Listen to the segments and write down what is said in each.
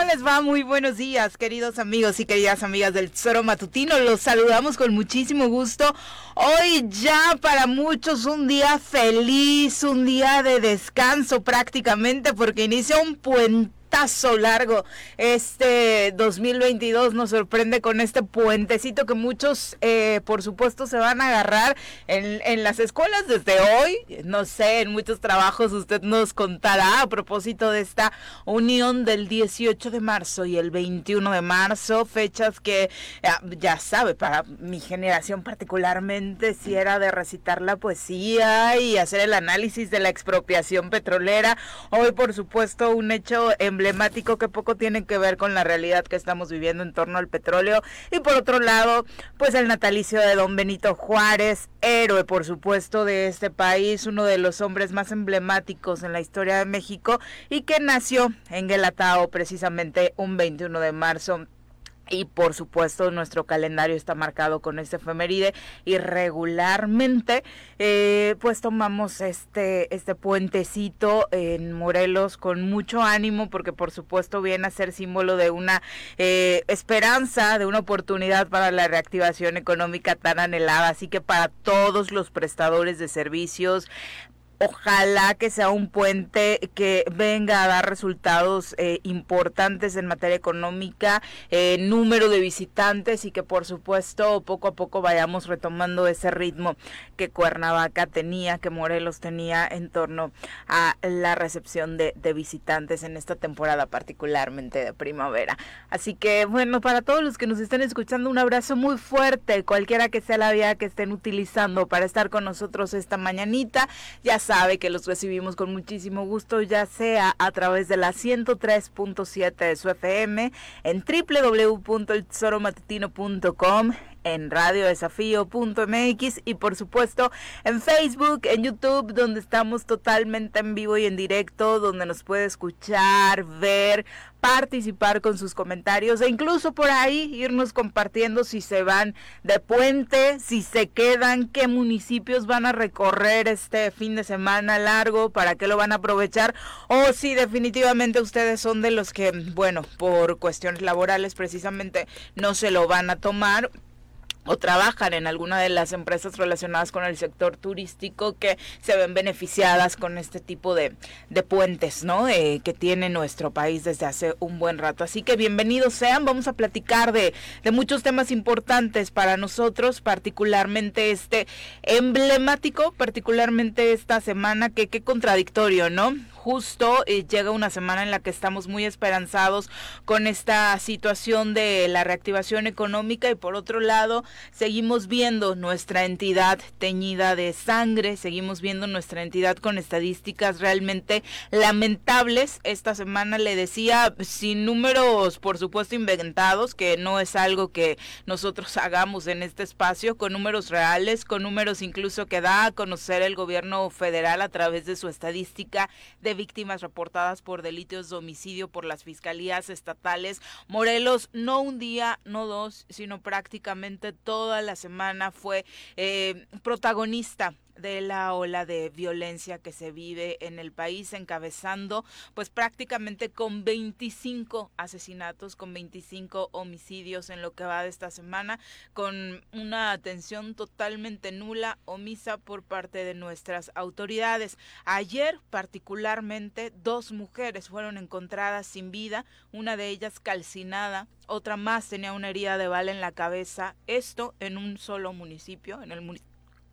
¿Cómo les va? Muy buenos días, queridos amigos y queridas amigas del Tesoro Matutino. Los saludamos con muchísimo gusto. Hoy ya para muchos un día feliz, un día de descanso prácticamente porque inicia un puente largo. Este 2022 nos sorprende con este puentecito que muchos, eh, por supuesto, se van a agarrar en, en las escuelas desde hoy. No sé, en muchos trabajos usted nos contará a propósito de esta unión del 18 de marzo y el 21 de marzo, fechas que ya, ya sabe, para mi generación particularmente, si era de recitar la poesía y hacer el análisis de la expropiación petrolera. Hoy, por supuesto, un hecho emblemático emblemático que poco tiene que ver con la realidad que estamos viviendo en torno al petróleo. Y por otro lado, pues el natalicio de don Benito Juárez, héroe por supuesto de este país, uno de los hombres más emblemáticos en la historia de México y que nació en Guelatao precisamente un 21 de marzo y por supuesto nuestro calendario está marcado con este efeméride y regularmente eh, pues tomamos este, este puentecito en Morelos con mucho ánimo porque por supuesto viene a ser símbolo de una eh, esperanza, de una oportunidad para la reactivación económica tan anhelada. Así que para todos los prestadores de servicios, Ojalá que sea un puente que venga a dar resultados eh, importantes en materia económica, eh, número de visitantes y que por supuesto poco a poco vayamos retomando ese ritmo que Cuernavaca tenía, que Morelos tenía en torno a la recepción de, de visitantes en esta temporada particularmente de primavera. Así que bueno, para todos los que nos estén escuchando, un abrazo muy fuerte, cualquiera que sea la vía que estén utilizando para estar con nosotros esta mañanita. Ya sabe que los recibimos con muchísimo gusto, ya sea a través de la 103.7 de su FM, en www.eltesoromatutino.com, en radiodesafío.mx y por supuesto en Facebook, en YouTube, donde estamos totalmente en vivo y en directo, donde nos puede escuchar, ver, participar con sus comentarios e incluso por ahí irnos compartiendo si se van de puente, si se quedan, qué municipios van a recorrer este fin de semana largo, para qué lo van a aprovechar o si definitivamente ustedes son de los que, bueno, por cuestiones laborales precisamente no se lo van a tomar o trabajan en alguna de las empresas relacionadas con el sector turístico que se ven beneficiadas con este tipo de, de puentes, ¿no? Eh, que tiene nuestro país desde hace un buen rato. Así que bienvenidos sean, vamos a platicar de, de muchos temas importantes para nosotros, particularmente este emblemático, particularmente esta semana, que qué contradictorio, ¿no? Justo eh, llega una semana en la que estamos muy esperanzados con esta situación de la reactivación económica y por otro lado seguimos viendo nuestra entidad teñida de sangre, seguimos viendo nuestra entidad con estadísticas realmente lamentables. Esta semana le decía sin números por supuesto inventados, que no es algo que nosotros hagamos en este espacio, con números reales, con números incluso que da a conocer el gobierno federal a través de su estadística de víctimas reportadas por delitos de homicidio por las fiscalías estatales. Morelos, no un día, no dos, sino prácticamente toda la semana fue eh, protagonista de la ola de violencia que se vive en el país, encabezando pues prácticamente con 25 asesinatos, con 25 homicidios en lo que va de esta semana, con una atención totalmente nula, omisa por parte de nuestras autoridades. Ayer particularmente dos mujeres fueron encontradas sin vida, una de ellas calcinada, otra más tenía una herida de bala en la cabeza, esto en un solo municipio, en el municipio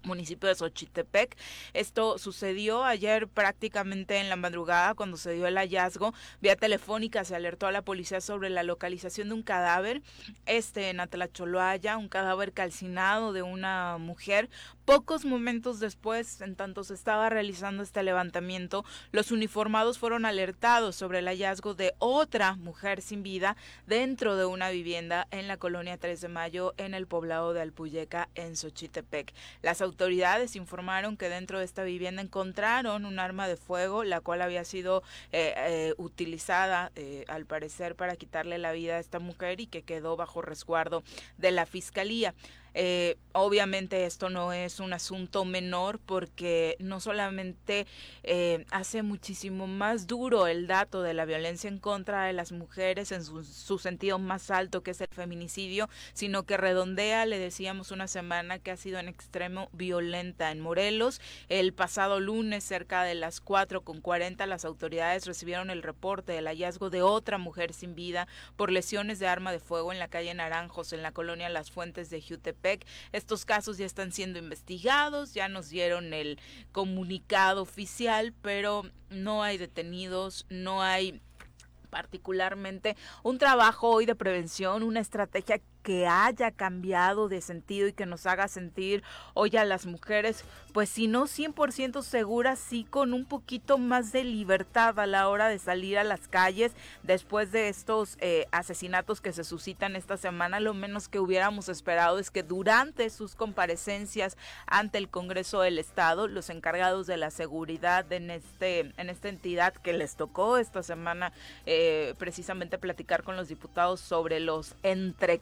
municipio de Xochitepec. Esto sucedió ayer prácticamente en la madrugada cuando se dio el hallazgo. Vía telefónica se alertó a la policía sobre la localización de un cadáver, este en Atlacholoaya, un cadáver calcinado de una mujer. Pocos momentos después, en tanto se estaba realizando este levantamiento, los uniformados fueron alertados sobre el hallazgo de otra mujer sin vida dentro de una vivienda en la colonia 3 de Mayo en el poblado de Alpuyeca en Xochitepec. Las autoridades informaron que dentro de esta vivienda encontraron un arma de fuego, la cual había sido eh, eh, utilizada eh, al parecer para quitarle la vida a esta mujer y que quedó bajo resguardo de la fiscalía. Eh, obviamente esto no es un asunto menor porque no solamente eh, hace muchísimo más duro el dato de la violencia en contra de las mujeres en su, sentido más alto que es el feminicidio, sino que redondea, le decíamos una semana que ha sido en extremo violenta en Morelos. El pasado lunes, cerca de las 4 con 40, las autoridades recibieron el reporte del hallazgo de otra mujer sin vida por lesiones de arma de fuego en la calle Naranjos, en la colonia Las Fuentes de Jutepec estos casos ya están siendo investigados, ya nos dieron el comunicado oficial, pero no hay detenidos, no hay particularmente un trabajo hoy de prevención, una estrategia que haya cambiado de sentido y que nos haga sentir hoy a las mujeres, pues si no 100% seguras, sí con un poquito más de libertad a la hora de salir a las calles después de estos eh, asesinatos que se suscitan esta semana. Lo menos que hubiéramos esperado es que durante sus comparecencias ante el Congreso del Estado, los encargados de la seguridad en, este, en esta entidad que les tocó esta semana eh, precisamente platicar con los diputados sobre los entre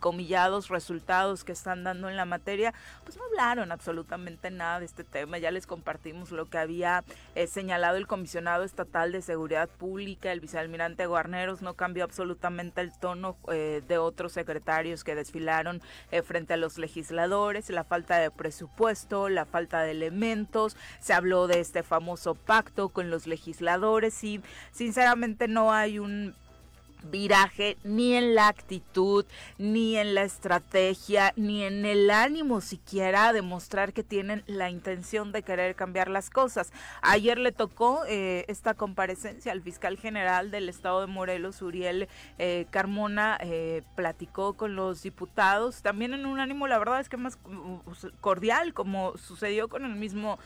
resultados que están dando en la materia, pues no hablaron absolutamente nada de este tema. Ya les compartimos lo que había eh, señalado el comisionado estatal de seguridad pública, el vicealmirante Guarneros, no cambió absolutamente el tono eh, de otros secretarios que desfilaron eh, frente a los legisladores, la falta de presupuesto, la falta de elementos, se habló de este famoso pacto con los legisladores y sinceramente no hay un viraje ni en la actitud, ni en la estrategia, ni en el ánimo siquiera de mostrar que tienen la intención de querer cambiar las cosas. Ayer le tocó eh, esta comparecencia al fiscal general del estado de Morelos, Uriel eh, Carmona, eh, platicó con los diputados, también en un ánimo, la verdad es que más cordial, como sucedió con el mismo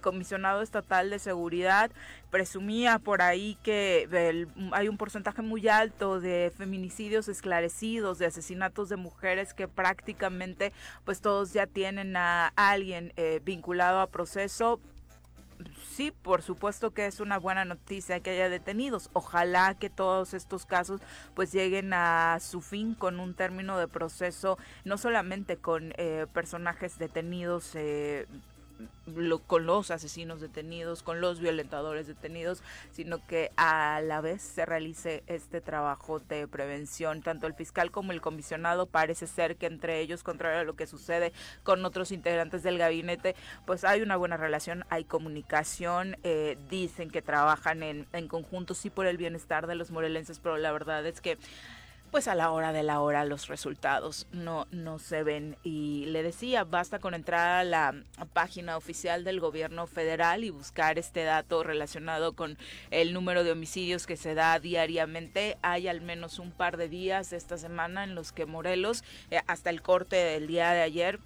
comisionado estatal de seguridad, presumía por ahí que hay un porcentaje muy alto de feminicidios esclarecidos, de asesinatos de mujeres que prácticamente pues todos ya tienen a alguien eh, vinculado a proceso. Sí, por supuesto que es una buena noticia que haya detenidos. Ojalá que todos estos casos pues lleguen a su fin con un término de proceso, no solamente con eh, personajes detenidos eh, con los asesinos detenidos, con los violentadores detenidos, sino que a la vez se realice este trabajo de prevención. Tanto el fiscal como el comisionado parece ser que entre ellos, contrario a lo que sucede con otros integrantes del gabinete, pues hay una buena relación, hay comunicación, eh, dicen que trabajan en, en conjunto, sí por el bienestar de los morelenses, pero la verdad es que pues a la hora de la hora los resultados no, no se ven. Y le decía, basta con entrar a la página oficial del gobierno federal y buscar este dato relacionado con el número de homicidios que se da diariamente. Hay al menos un par de días esta semana en los que Morelos, eh, hasta el corte del día de ayer,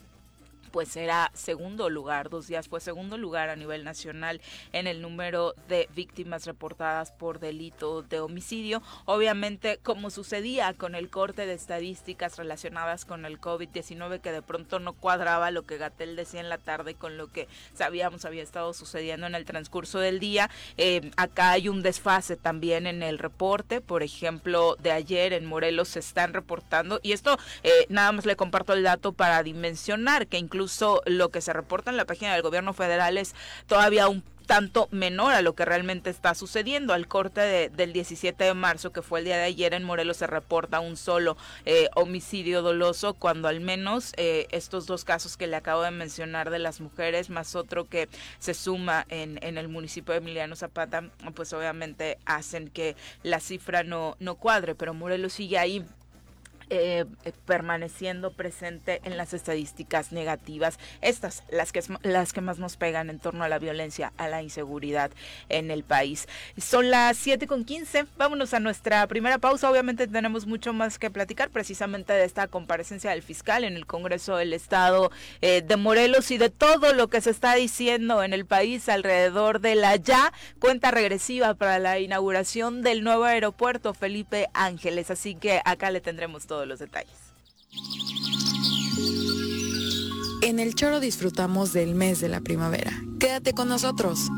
pues era segundo lugar, dos días fue segundo lugar a nivel nacional en el número de víctimas reportadas por delito de homicidio. Obviamente, como sucedía con el corte de estadísticas relacionadas con el COVID-19, que de pronto no cuadraba lo que Gatel decía en la tarde con lo que sabíamos había estado sucediendo en el transcurso del día. Eh, acá hay un desfase también en el reporte, por ejemplo, de ayer en Morelos se están reportando, y esto eh, nada más le comparto el dato para dimensionar que incluso incluso lo que se reporta en la página del gobierno federal es todavía un tanto menor a lo que realmente está sucediendo. Al corte del 17 de marzo, que fue el día de ayer en Morelos, se reporta un solo eh, homicidio doloso, cuando al menos eh, estos dos casos que le acabo de mencionar de las mujeres, más otro que se suma en, en el municipio de Emiliano Zapata, pues obviamente hacen que la cifra no, no cuadre, pero Morelos sigue ahí eh, eh, permaneciendo presente en las estadísticas negativas, estas las que las que más nos pegan en torno a la violencia, a la inseguridad en el país. Son las 7 con 15, vámonos a nuestra primera pausa, obviamente tenemos mucho más que platicar precisamente de esta comparecencia del fiscal en el Congreso del Estado eh, de Morelos y de todo lo que se está diciendo en el país alrededor de la ya cuenta regresiva para la inauguración del nuevo aeropuerto Felipe Ángeles, así que acá le tendremos todo los detalles. En el Choro disfrutamos del mes de la primavera. Quédate con nosotros.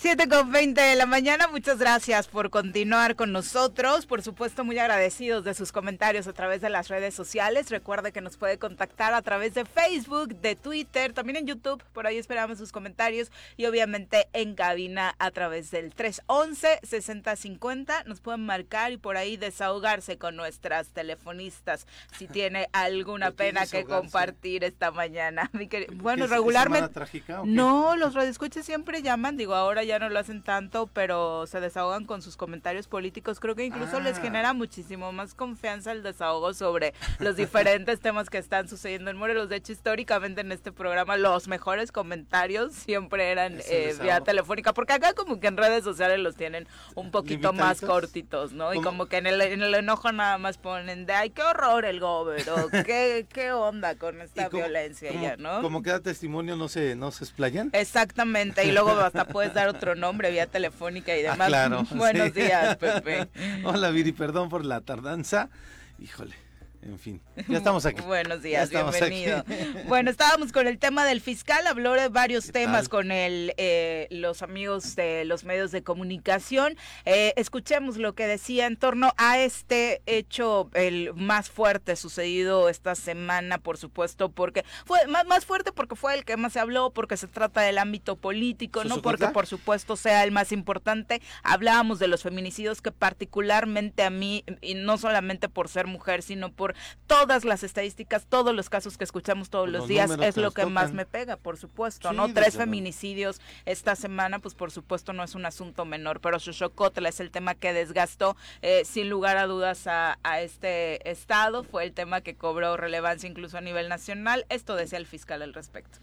7 con 20 de la mañana, muchas gracias por continuar con nosotros. Por supuesto, muy agradecidos de sus comentarios a través de las redes sociales. Recuerde que nos puede contactar a través de Facebook, de Twitter, también en YouTube. Por ahí esperamos sus comentarios. Y obviamente en cabina a través del 311-6050. Nos pueden marcar y por ahí desahogarse con nuestras telefonistas si tiene alguna pena que compartir esta mañana. Bueno, regularmente. No, los radioescuches siempre llaman. Digo, ahora ya no lo hacen tanto, pero se desahogan con sus comentarios políticos. Creo que incluso les ah. genera muchísimo más confianza el desahogo sobre los diferentes temas que están sucediendo en Morelos. De hecho, históricamente en este programa los mejores comentarios siempre eran eh, vía telefónica, porque acá como que en redes sociales los tienen un poquito más cortitos, ¿no? Y como que en el, en el enojo nada más ponen de, ay, qué horror el gobierno, qué, qué onda con esta violencia ya, ¿no? Como que da testimonio, no se, no se explayan. Exactamente, y luego hasta puedes dar otro nombre vía telefónica y ah, demás. claro. Buenos días, Pepe. Hola, Viri, perdón por la tardanza. Híjole. En fin, ya estamos aquí. Buenos días, bienvenido. Bueno, estábamos con el tema del fiscal, habló de varios temas con el, eh, los amigos de los medios de comunicación. Eh, escuchemos lo que decía en torno a este hecho, el más fuerte sucedido esta semana, por supuesto, porque fue más, más fuerte porque fue el que más se habló, porque se trata del ámbito político, no porque por supuesto sea el más importante. Hablábamos de los feminicidios que particularmente a mí, y no solamente por ser mujer, sino por todas las estadísticas, todos los casos que escuchamos todos los, días, es lo que más me pega, por supuesto, ¿no? Tres feminicidios esta semana, pues por supuesto no es un asunto menor, pero Xochocotla es el tema que desgastó eh, sin lugar a dudas a, a este estado, fue el tema que cobró relevancia incluso a nivel nacional, esto decía el fiscal al respecto.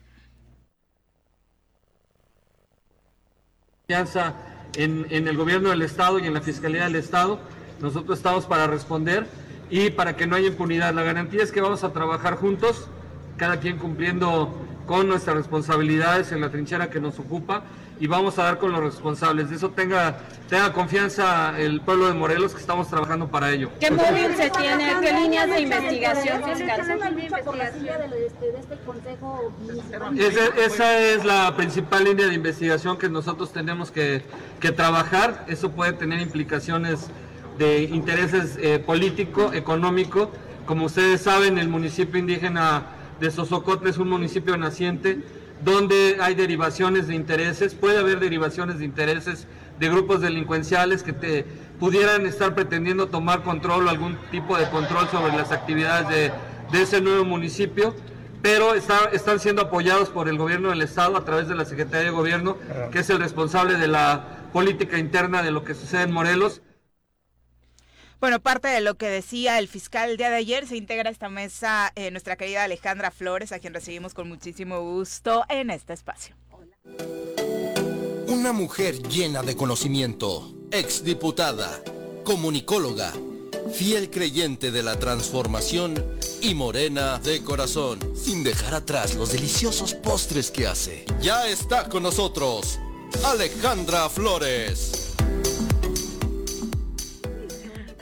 En, en el gobierno del Estado y en la Fiscalía del Estado. Nosotros estamos para responder y para que no haya impunidad. La garantía es que vamos a trabajar juntos, cada quien cumpliendo con nuestras responsabilidades en la trinchera que nos ocupa y vamos a dar con los responsables. De eso tenga, tenga confianza el pueblo de Morelos que estamos trabajando para ello. ¿Qué móvil se tiene? ¿Qué líneas de investigación fiscal? Esa, es la principal línea de investigación que nosotros tenemos que, que trabajar. Eso puede tener implicaciones de intereses eh, político, económico. Como ustedes saben, el municipio indígena de Sosocotle es un municipio naciente donde hay derivaciones de intereses, puede haber derivaciones de intereses de grupos delincuenciales que te pudieran estar pretendiendo tomar control o algún tipo de control sobre las actividades de, de ese nuevo municipio, pero están siendo apoyados por el gobierno del Estado a través de la Secretaría de Gobierno, que es el responsable de la política interna de lo que sucede en Morelos. Bueno, parte de lo que decía el fiscal el día de ayer, se integra a esta mesa eh, nuestra querida Alejandra Flores, a quien recibimos con muchísimo gusto en este espacio. Una mujer llena de conocimiento, exdiputada, comunicóloga, fiel creyente de la transformación y morena de corazón, sin dejar atrás los deliciosos postres que hace. Ya está con nosotros, Alejandra Flores.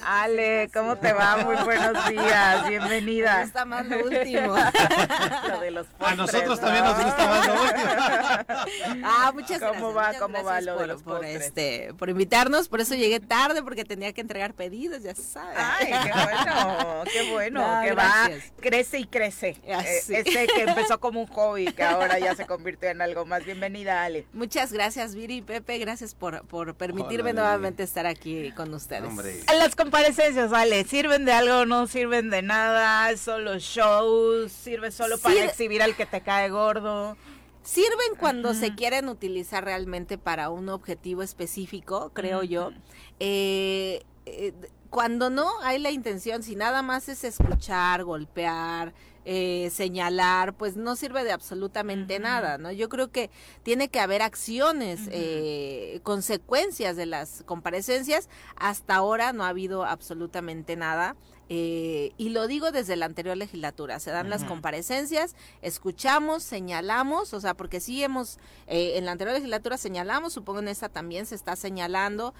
Ale, ¿cómo te va? Muy buenos días, bienvenida. Me gusta más lo último. lo de los postres, A nosotros también nos gusta más lo último. ah, muchas gracias. ¿Cómo va? ¿Cómo va lo por, de los por este, por invitarnos, por eso llegué tarde porque tenía que entregar pedidos, ya sabes. Ay, qué bueno, qué bueno, que va, crece y crece. Ah, eh, ese que empezó como un hobby, que ahora ya se convirtió en algo más. Bienvenida, Ale. Muchas gracias, Viri y Pepe, gracias por, por permitirme nuevamente estar aquí con ustedes. Hombre. Las comparecencias, vale, ¿sirven de algo no sirven de nada? ¿Solo shows? ¿Sirve solo para exhibir al que te cae gordo? Sirven cuando se quieren utilizar realmente para un objetivo específico, creo yo. Eh, eh, cuando no hay la intención, si nada más es escuchar, golpear, eh, señalar, pues no sirve de absolutamente nada, ¿no? Yo creo que tiene que haber acciones, eh, consecuencias de las comparecencias. Hasta ahora no ha habido absolutamente nada. Eh, y lo digo desde la anterior legislatura, se dan las comparecencias, escuchamos, señalamos, o sea, porque sí hemos, en la anterior legislatura señalamos, supongo en esta también se está señalando,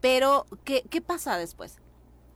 pero ¿qué, ¿qué pasa después?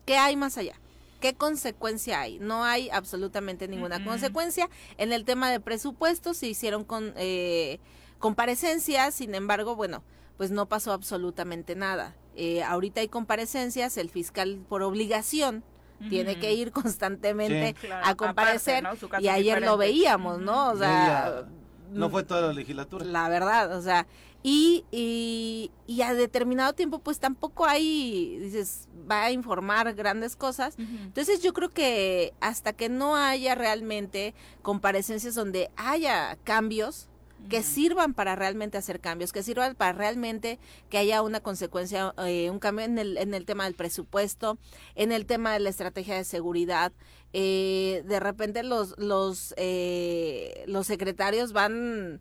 ¿Qué hay más allá? ¿Qué consecuencia hay? No hay absolutamente ninguna consecuencia. En el tema de presupuestos se hicieron con... Eh, comparecencias, sin embargo, bueno, pues no pasó absolutamente nada. Eh, ahorita hay comparecencias, el fiscal por obligación tiene que ir constantemente Sí. Claro, a comparecer y ayer lo diferente. veíamos, ¿no? O sea, no fue toda la legislatura. la verdad, o sea, y, y, y a determinado tiempo pues tampoco hay, dices, va a informar grandes cosas. Entonces yo creo que hasta que no haya realmente comparecencias donde haya cambios, que sirvan para realmente hacer cambios, que sirvan para realmente que haya una consecuencia, eh, un cambio en el, en el tema del presupuesto, en el tema de la estrategia de seguridad. Eh, de repente los, los, eh, los secretarios van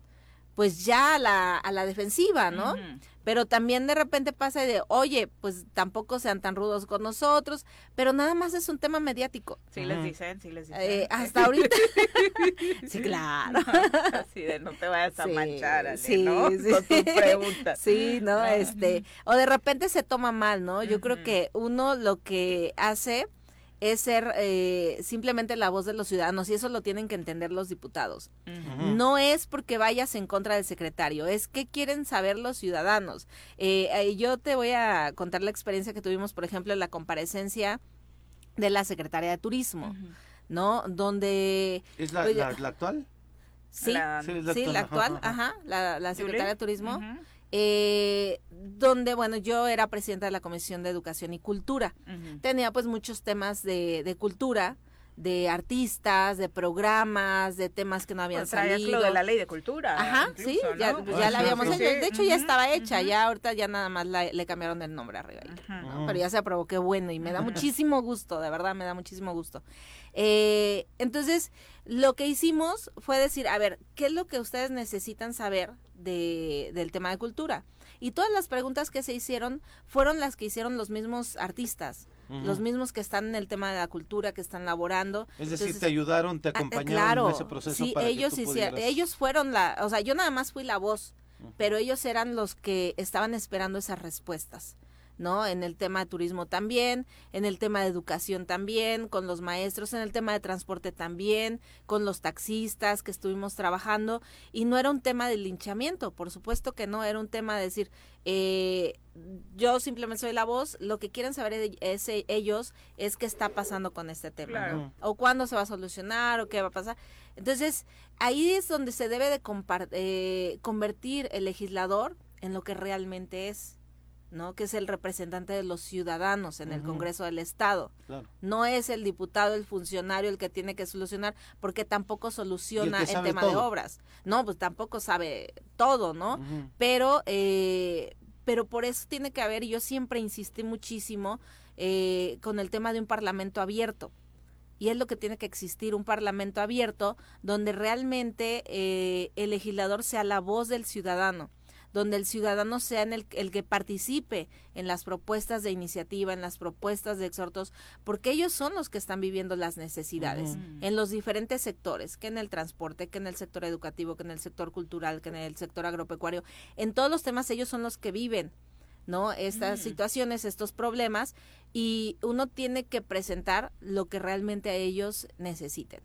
pues ya a la, a la defensiva, ¿no? Pero también de repente pasa de, oye, pues tampoco sean tan rudos con nosotros, pero nada más es un tema mediático. Sí les dicen, sí les dicen. Eh, hasta ahorita. sí, claro. Así de no te vayas a Sí, manchar, Ale, sí, ¿no? sí. Con tus preguntas. Sí, ¿no? Este, o de repente se toma mal, ¿no? Yo creo que uno lo que hace es ser eh, simplemente la voz de los ciudadanos y eso lo tienen que entender los diputados. No es porque vayas en contra del secretario, es que quieren saber los ciudadanos. Eh, eh, yo te voy a contar la experiencia que tuvimos, por ejemplo, en la comparecencia de la secretaria de Turismo, ¿no? Donde... ¿Es la, Oye, la- la actual? Sí, La- Sí, la sí, la actual, actual, ajá, ajá, la, secretaria de Turismo eh, donde, bueno, yo era presidenta de la Comisión de Educación y Cultura. Tenía pues muchos temas de, de cultura, de artistas, de programas, de temas que no habían Pues salido. lo de la ley de cultura. Ajá, incluso, sí, ya, pues, ya sí, la habíamos sí, hecho. De hecho, ya estaba hecha, ya ahorita ya nada más la- le cambiaron el nombre arriba. ¿no? Pero ya se aprobó, qué bueno, y me da muchísimo gusto, de verdad, me da muchísimo gusto. Eh, entonces, lo que hicimos fue decir, a ver, ¿qué es lo que ustedes necesitan saber de, del tema de cultura? Y todas las preguntas que se hicieron fueron las que hicieron los mismos artistas, los mismos que están en el tema de la cultura, que están laborando. Es decir, Entonces, te ayudaron, te Ah, eh, acompañaron claro, en ese proceso sí, para ellos que tú hicieron- pudieras- ellos fueron la, o sea, yo nada más fui la voz, pero ellos eran los que estaban esperando esas respuestas. ¿No? En el tema de turismo también, en el tema de educación también, con los maestros, en el tema de transporte también, con los taxistas que estuvimos trabajando, y no era un tema de linchamiento, por supuesto que no, era un tema de decir, eh, yo simplemente soy la voz, lo que quieren saber de- es, eh, ellos es qué está pasando con este tema, Claro. ¿no? o cuándo se va a solucionar, o qué va a pasar. Entonces, ahí es donde se debe de eh, convertir el legislador en lo que realmente es. ¿No? Que es el representante de los ciudadanos en el. Congreso del Estado. Claro. No es el diputado, el funcionario el que tiene que solucionar, porque tampoco soluciona el, tema de obras. No, pues tampoco sabe todo, ¿no? Pero, eh, pero por eso tiene que haber, yo siempre insistí muchísimo eh, con el tema de un parlamento abierto. Y es lo que tiene que existir, un parlamento abierto donde realmente eh, el legislador sea la voz del ciudadano donde el ciudadano sea en el, el que participe en las propuestas de iniciativa, en las propuestas de exhortos, porque ellos son los que están viviendo las necesidades en los diferentes sectores, que en el transporte, que en el sector educativo, que en el sector cultural, que en el sector agropecuario, en todos los temas ellos son los que viven. ¿No? Estas Mm. situaciones, estos problemas, y uno tiene que presentar lo que realmente a ellos necesiten.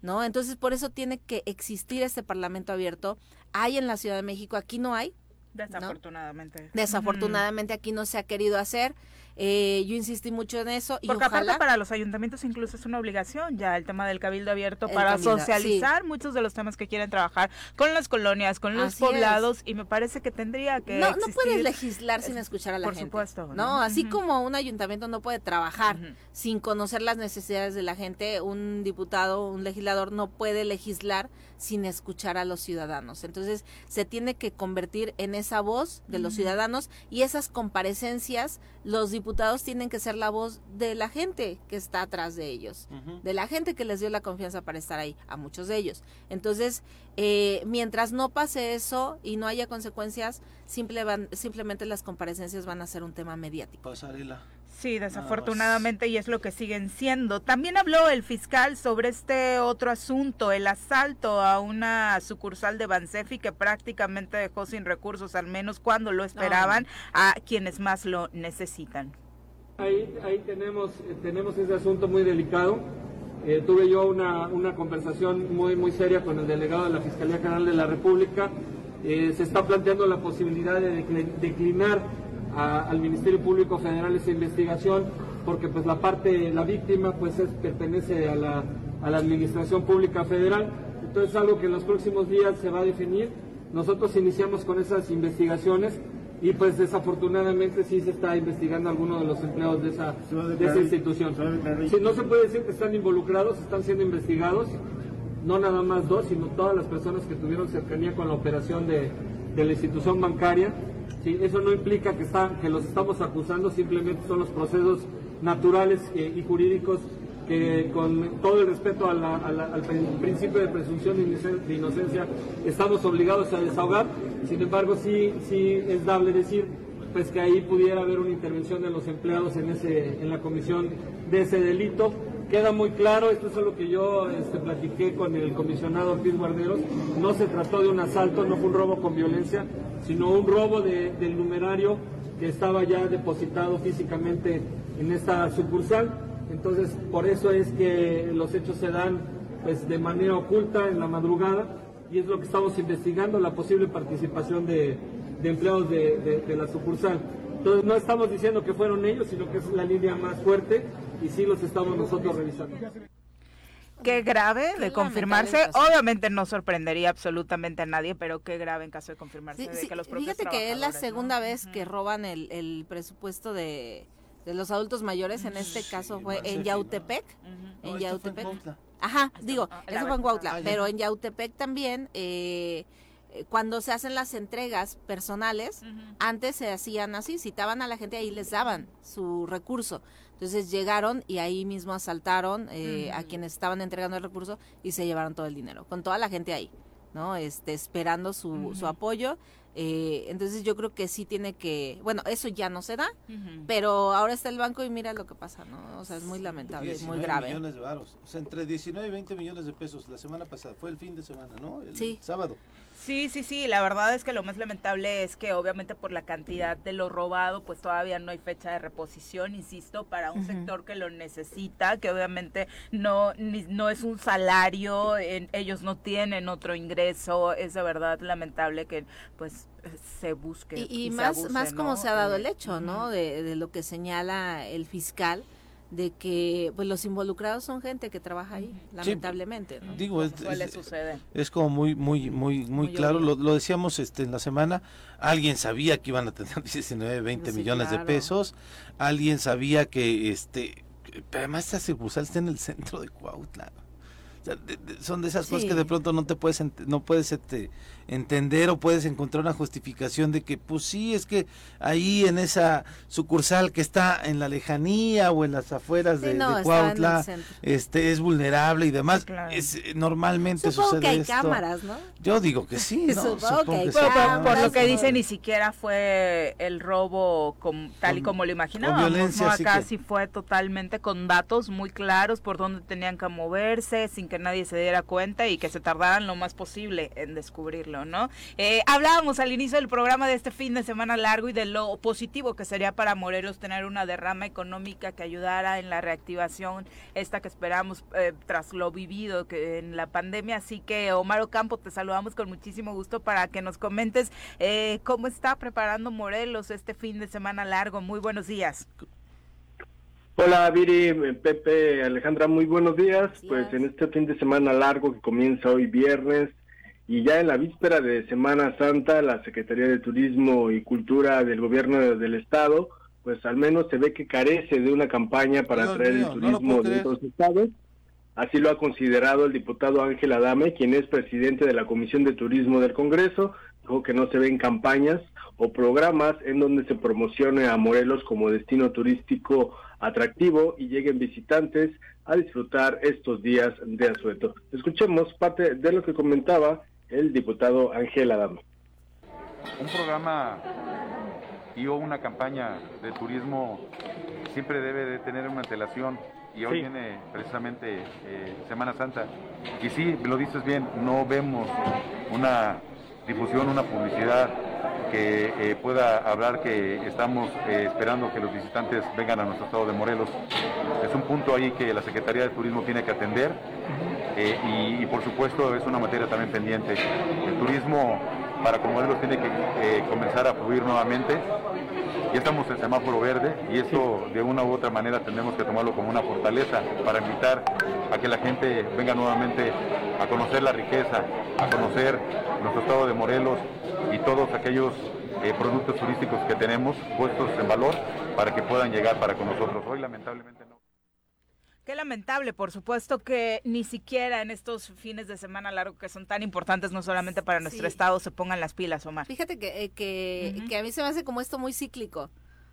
¿no? Entonces, por eso tiene que existir este Parlamento abierto. Hay en la Ciudad de México, aquí no hay. Desafortunadamente. Desafortunadamente aquí no se ha querido hacer. Eh, yo insistí mucho en eso y Porque ojalá aparte para los ayuntamientos incluso es una obligación ya el tema del cabildo abierto El para cabildo, socializar muchos de los temas que quieren trabajar con las colonias, con los Así es. poblados y me parece que tendría que no, no puedes legislar sin escuchar a la por gente. supuesto, ¿no? ¿no? Así como un ayuntamiento no puede trabajar sin conocer las necesidades de la gente, un diputado, un legislador no puede legislar sin escuchar a los ciudadanos. Entonces, se tiene que convertir en esa voz de los ciudadanos y esas comparecencias, los diputados tienen que ser la voz de la gente que está atrás de ellos de la gente que les dio la confianza para estar ahí, a muchos de ellos. Entonces, eh, mientras no pase eso y no haya consecuencias, simple van- simplemente las comparecencias van a ser un tema mediático. Pasarela. Sí, desafortunadamente y es lo que siguen siendo. También habló el fiscal sobre este otro asunto, el asalto a una sucursal de Bansefi que prácticamente dejó sin recursos, al menos cuando lo esperaban, a quienes más lo necesitan. Ahí, ahí tenemos, eh, tenemos ese asunto muy delicado. Eh, tuve yo una, una conversación muy, muy seria con el delegado de la Fiscalía General de la República eh, se está planteando la posibilidad de declinar al Ministerio Público Federal esa investigación porque pues la parte, la víctima pues es, pertenece a la, a la Administración Pública Federal. Entonces es algo que en los próximos días se va a definir. Nosotros iniciamos con esas investigaciones y pues desafortunadamente sí se está investigando a algunos de los empleados de esa, de esa institución. Si no se puede decir que están involucrados, están siendo investigados, no nada más dos, sino todas las personas que tuvieron cercanía con la operación de, de la institución bancaria. Sí, eso no implica que, está, que los estamos acusando, simplemente son los procesos naturales eh, y jurídicos que con todo el respeto al principio de presunción de inocencia estamos obligados a desahogar. Sin embargo, sí, sí es dable decir pues que ahí pudiera haber una intervención de los empleados en, ese, en la comisión de ese delito. Queda muy claro, esto es lo que yo este, platiqué con el comisionado Ortiz Guarderos, no se trató de un asalto, no fue un robo con violencia, sino un robo del numerario que estaba ya depositado físicamente en esta sucursal. Entonces, por eso es que los hechos se dan pues, de manera oculta en la madrugada y es lo que estamos investigando, la posible participación de, empleados de, la sucursal. Entonces, no estamos diciendo que fueron ellos, sino que es la línea más fuerte y sí los estamos nosotros revisando. Qué grave de confirmarse. Obviamente no sorprendería absolutamente a nadie, pero qué grave en caso de confirmarse de que los Fíjate que es la segunda vez que roban el, el presupuesto de, de los adultos mayores, en este caso fue en Yautepec. En Yautepec. Ajá, digo, ah, eso fue en Cuautla, pero en Yautepec también, eh, cuando se hacen las entregas personales, antes se hacían así, citaban a la gente, ahí les daban su recurso. Entonces llegaron y ahí mismo asaltaron eh, a quienes estaban entregando el recurso y se llevaron todo el dinero, con toda la gente ahí, ¿no? Este, esperando su, su apoyo eh, entonces yo creo que sí tiene que, bueno, eso ya no se da, pero ahora está el banco y mira lo que pasa, ¿no? O sea, es muy lamentable, es muy grave. millones de varos, o sea, entre 19 y 20 millones de pesos la semana pasada, fue el fin de semana, ¿no? El sí. sábado. Sí, sí, sí, la verdad es que lo más lamentable es que obviamente por la cantidad de lo robado, pues todavía no hay fecha de reposición, insisto, para un sector que lo necesita, que obviamente no, no es un salario, ellos no tienen otro ingreso, es de verdad lamentable que pues se busque. Y, más, más como se ha dado el hecho, ¿no? De, de lo que señala el fiscal de que pues los involucrados son gente que trabaja ahí, lamentablemente. Digo, es, como muy muy muy muy, claro, lo, decíamos este en la semana, alguien sabía que iban a tener 19, 20 millones de pesos, alguien sabía que este además esta sucursal está en el centro de Cuautla. Son de esas cosas que de pronto no te puedes no puedes este, entender o puedes encontrar una justificación de que pues sí es que ahí en esa sucursal que está en la lejanía o en las afueras de, Cuautla este es vulnerable y demás es normalmente supongo sucede que hay cámaras no yo digo que sí ¿no? supongo, que, por, lo que dice ni siquiera fue el robo tal y como lo imaginábamos violencia, acá sí fue totalmente con datos muy claros por dónde tenían que moverse sin que nadie se diera cuenta y que se tardaran lo más posible en descubrirlo ¿no? Eh, hablábamos al inicio del programa de este fin de semana largo y de lo positivo que sería para Morelos tener una derrama económica que ayudara en la reactivación, esta que esperamos eh, tras lo vivido que en la pandemia. Así que, Omar Ocampo, te saludamos con muchísimo gusto para que nos comentes eh, cómo está preparando Morelos este fin de semana largo. Muy buenos días. Hola Viri, Pepe, Alejandra, muy buenos días. Pues en este fin de semana largo que comienza hoy viernes, y ya en la víspera de Semana Santa, la Secretaría de Turismo y Cultura del Gobierno del Estado, pues al menos se ve que carece de una campaña para atraer el turismo de otros estados. Así lo ha considerado el diputado Ángel Adame, quien es presidente de la Comisión de Turismo del Congreso. Dijo que no se ven campañas o programas en donde se promocione a Morelos como destino turístico atractivo y lleguen visitantes a disfrutar estos días de asueto. Escuchemos parte de lo que comentaba el diputado Ángel Adamo. Un programa y o una campaña de turismo siempre debe de tener una antelación y hoy viene precisamente eh, Semana Santa y sí, lo dices bien, no vemos una difusión, una publicidad que eh, pueda hablar que estamos eh, esperando que los visitantes vengan a nuestro estado de Morelos. Es un punto ahí que la Secretaría de Turismo tiene que atender eh, y, por supuesto es una materia también pendiente. El turismo para Morelos tiene que comenzar a fluir nuevamente. Ya estamos en semáforo verde y esto de una u otra manera tendremos que tomarlo como una fortaleza para invitar a que la gente venga nuevamente a conocer la riqueza, a conocer nuestro estado de Morelos y todos aquellos eh, productos turísticos que tenemos puestos en valor para que puedan llegar para con nosotros. Hoy lamentablemente. Qué lamentable, por supuesto que ni siquiera en estos fines de semana largo que son tan importantes no solamente para nuestro estado se pongan las pilas, Omar. Fíjate que, eh, que, que a mí se me hace como esto muy cíclico,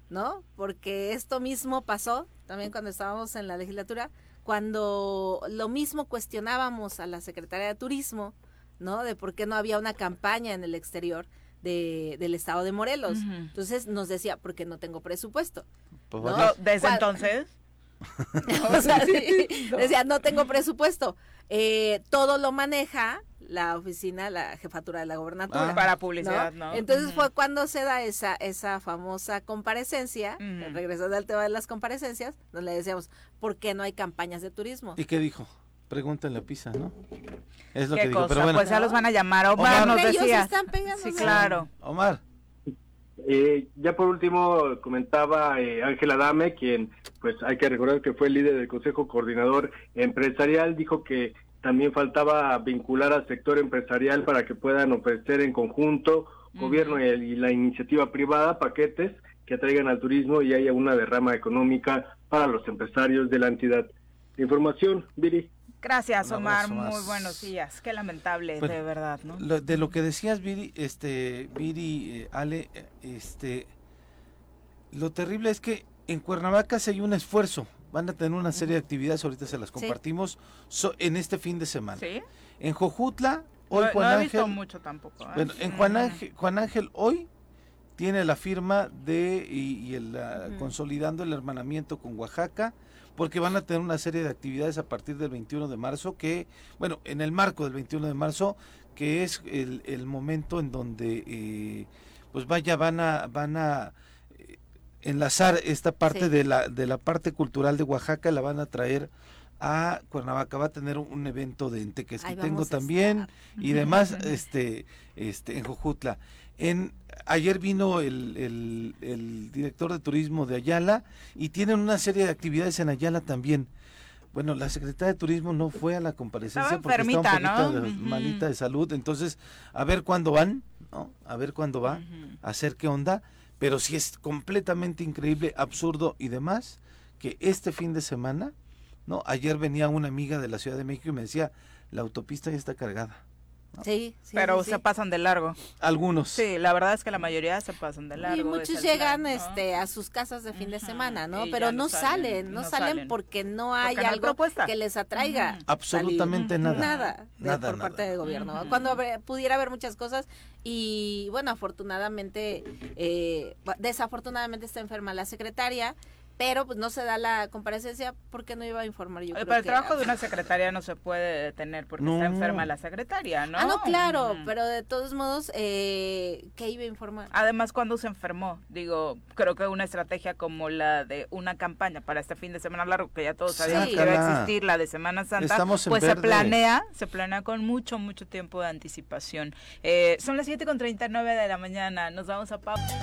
¿no? Porque esto mismo pasó también cuando estábamos en la legislatura, cuando lo mismo cuestionábamos a la Secretaría de Turismo, ¿no? De por qué no había una campaña en el exterior de, del estado de Morelos. Entonces nos decía, porque no tengo presupuesto. Pues desde entonces. decía, no tengo presupuesto. Eh, todo lo maneja la oficina, la jefatura de la gobernatura. Ah. para publicidad, ¿no? Entonces fue cuando se da esa, esa famosa comparecencia, regresando al tema de las comparecencias, donde le decíamos, ¿por qué no hay campañas de turismo? ¿Y qué dijo? Pregúntenle a Pisa, ¿no? Es lo que dijo. Pero bueno. Pues ya los van a llamar. Omar, nos decía. sí, claro. Omar. Eh, ya por último comentaba eh, Ángela Dame, quien pues hay que recordar que fue el líder del Consejo Coordinador Empresarial, dijo que también faltaba vincular al sector empresarial para que puedan ofrecer en conjunto gobierno y, la iniciativa privada paquetes que atraigan al turismo y haya una derrama económica para los empresarios de la entidad. Información, Viri. Gracias, Omar. Muy buenos días. Qué lamentable, de verdad, ¿no? de lo que decías, Viri, este, Viri, eh, Ale, este, lo terrible es que en Cuernavaca se hay un esfuerzo. Van a tener una serie de actividades, ahorita se las compartimos, en este fin de semana. ¿Sí? En Jojutla, hoy no, Juan no he Ángel. mucho tampoco. ¿eh? Bueno, en Juan Ángel, Juan Ángel hoy tiene la firma de y, el consolidando el hermanamiento con Oaxaca porque van a tener una serie de actividades a partir del 21 de marzo, que, bueno, en el marco del 21 de marzo, que es el, el momento en donde, eh, pues vaya, van a, van a eh, enlazar esta parte de, la, de la parte cultural de Oaxaca, la van a traer a Cuernavaca. Va a tener un evento de tengo también y demás este este en Jojutla en ayer vino el, el, director de turismo de Ayala y tienen una serie de actividades en Ayala también. Bueno, la secretaria de turismo no fue a la comparecencia porque está un poquito de, malita de salud, entonces a ver cuándo van, ¿no? A ver cuándo va, a hacer qué onda, pero sí es completamente increíble, absurdo y demás que este fin de semana, ¿no? Ayer venía una amiga de la Ciudad de México y me decía, la autopista ya está cargada. Sí, pero se pasan de largo. Algunos. Sí, la verdad es que la mayoría se pasan de largo. Y muchos llegan este a sus casas de fin de semana, ¿no? pero no, salen, no, salen, porque no hay algo que les atraiga. Absolutamente nada. Nada, por parte del gobierno. Cuando pudiera haber muchas cosas y bueno, afortunadamente, eh, desafortunadamente está enferma la secretaria pero pues no se da la comparecencia porque no iba a informar yo. Pero el trabajo de una secretaria no se puede detener porque está enferma la secretaria, ¿no? Ah, no, claro, pero de todos modos, eh, ¿qué iba a informar? Además, cuando se enfermó, digo, creo que una estrategia como la de una campaña para este fin de semana largo, que ya todos sabíamos que iba a existir, la de Semana Santa, pues se planea, se planea con mucho, mucho tiempo de anticipación. Eh, son las 7 con 39 de la mañana, nos vamos a pausa.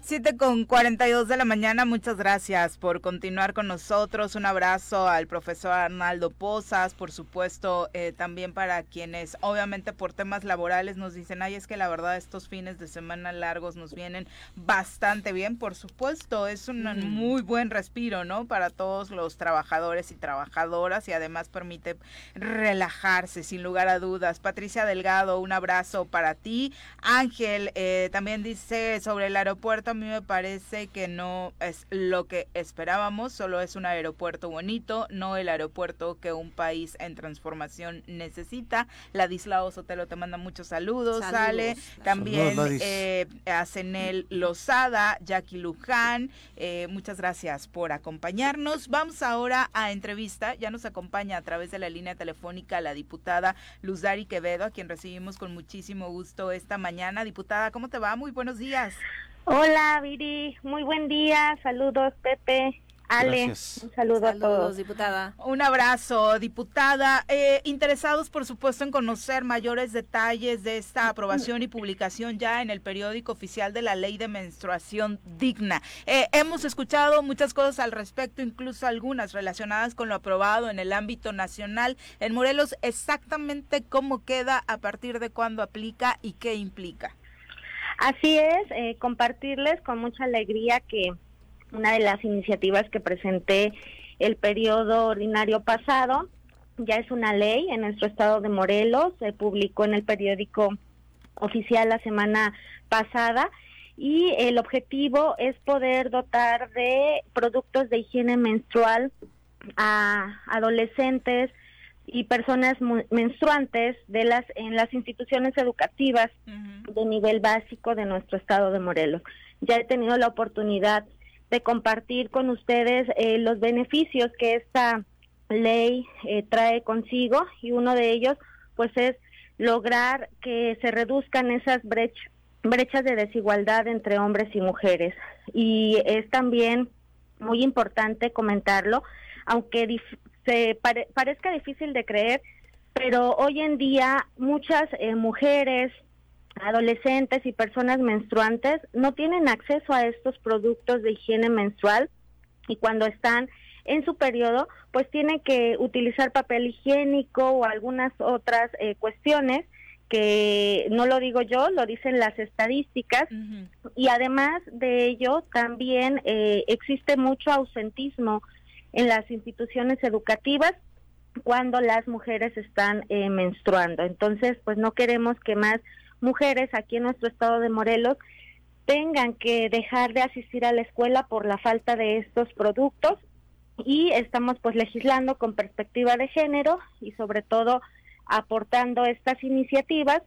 7 con 42 de la mañana, muchas gracias por continuar con nosotros. Un abrazo al profesor Arnaldo Pozas, por supuesto, eh, también para quienes obviamente por temas laborales nos dicen, ay, es que la verdad estos fines de semana largos nos vienen bastante bien, por supuesto, es un muy buen respiro, ¿no? Para todos los trabajadores y trabajadoras y además permite relajarse sin lugar a dudas. Patricia Delgado, un abrazo para ti. Ángel eh, también dice sobre el aeropuerto, a mí me parece que no es lo que es esperábamos, solo es un aeropuerto bonito, no el aeropuerto que un país en transformación necesita. Ladislao Sotelo te manda muchos saludos, sale también eh, a Cenel Lozada, Jackie Luján, eh, muchas gracias por acompañarnos. Vamos ahora a entrevista, ya nos acompaña a través de la línea telefónica la diputada Luzari Quevedo, a quien recibimos con muchísimo gusto esta mañana. Diputada, ¿cómo te va? Muy buenos días. Hola, Viri. Muy buen día. Saludos, Pepe. Ale, un saludo a todos. diputada. Un abrazo, diputada. Eh, interesados, por supuesto, en conocer mayores detalles de esta aprobación y publicación ya en el periódico oficial de la ley de menstruación digna. Eh, hemos escuchado muchas cosas al respecto, incluso algunas relacionadas con lo aprobado en el ámbito nacional. En Morelos, exactamente cómo queda, a partir de cuándo aplica y qué implica. Así es, eh, compartirles con mucha alegría que una de las iniciativas que presenté el periodo ordinario pasado. Ya es una ley en nuestro estado de Morelos, se publicó en el periódico oficial la semana pasada y el objetivo es poder dotar de productos de higiene menstrual a adolescentes y personas menstruantes de las en las instituciones educativas de nivel básico de nuestro estado de Morelos. Ya he tenido la oportunidad de compartir con ustedes eh, los beneficios que esta ley eh, trae consigo y uno de ellos pues es lograr que se reduzcan esas brechas de desigualdad entre hombres y mujeres. Y es también muy importante comentarlo, aunque se parezca difícil de creer, pero hoy en día muchas eh, mujeres, adolescentes y personas menstruantes no tienen acceso a estos productos de higiene menstrual y cuando están en su periodo, pues tienen que utilizar papel higiénico o algunas otras eh, cuestiones que no lo digo yo, lo dicen las estadísticas. Y además de ello también eh, existe mucho ausentismo en las instituciones educativas cuando las mujeres están eh, menstruando. Entonces, pues no queremos que más mujeres aquí en nuestro estado de Morelos tengan que dejar de asistir a la escuela por la falta de estos productos y estamos pues legislando con perspectiva de género y sobre todo aportando estas iniciativas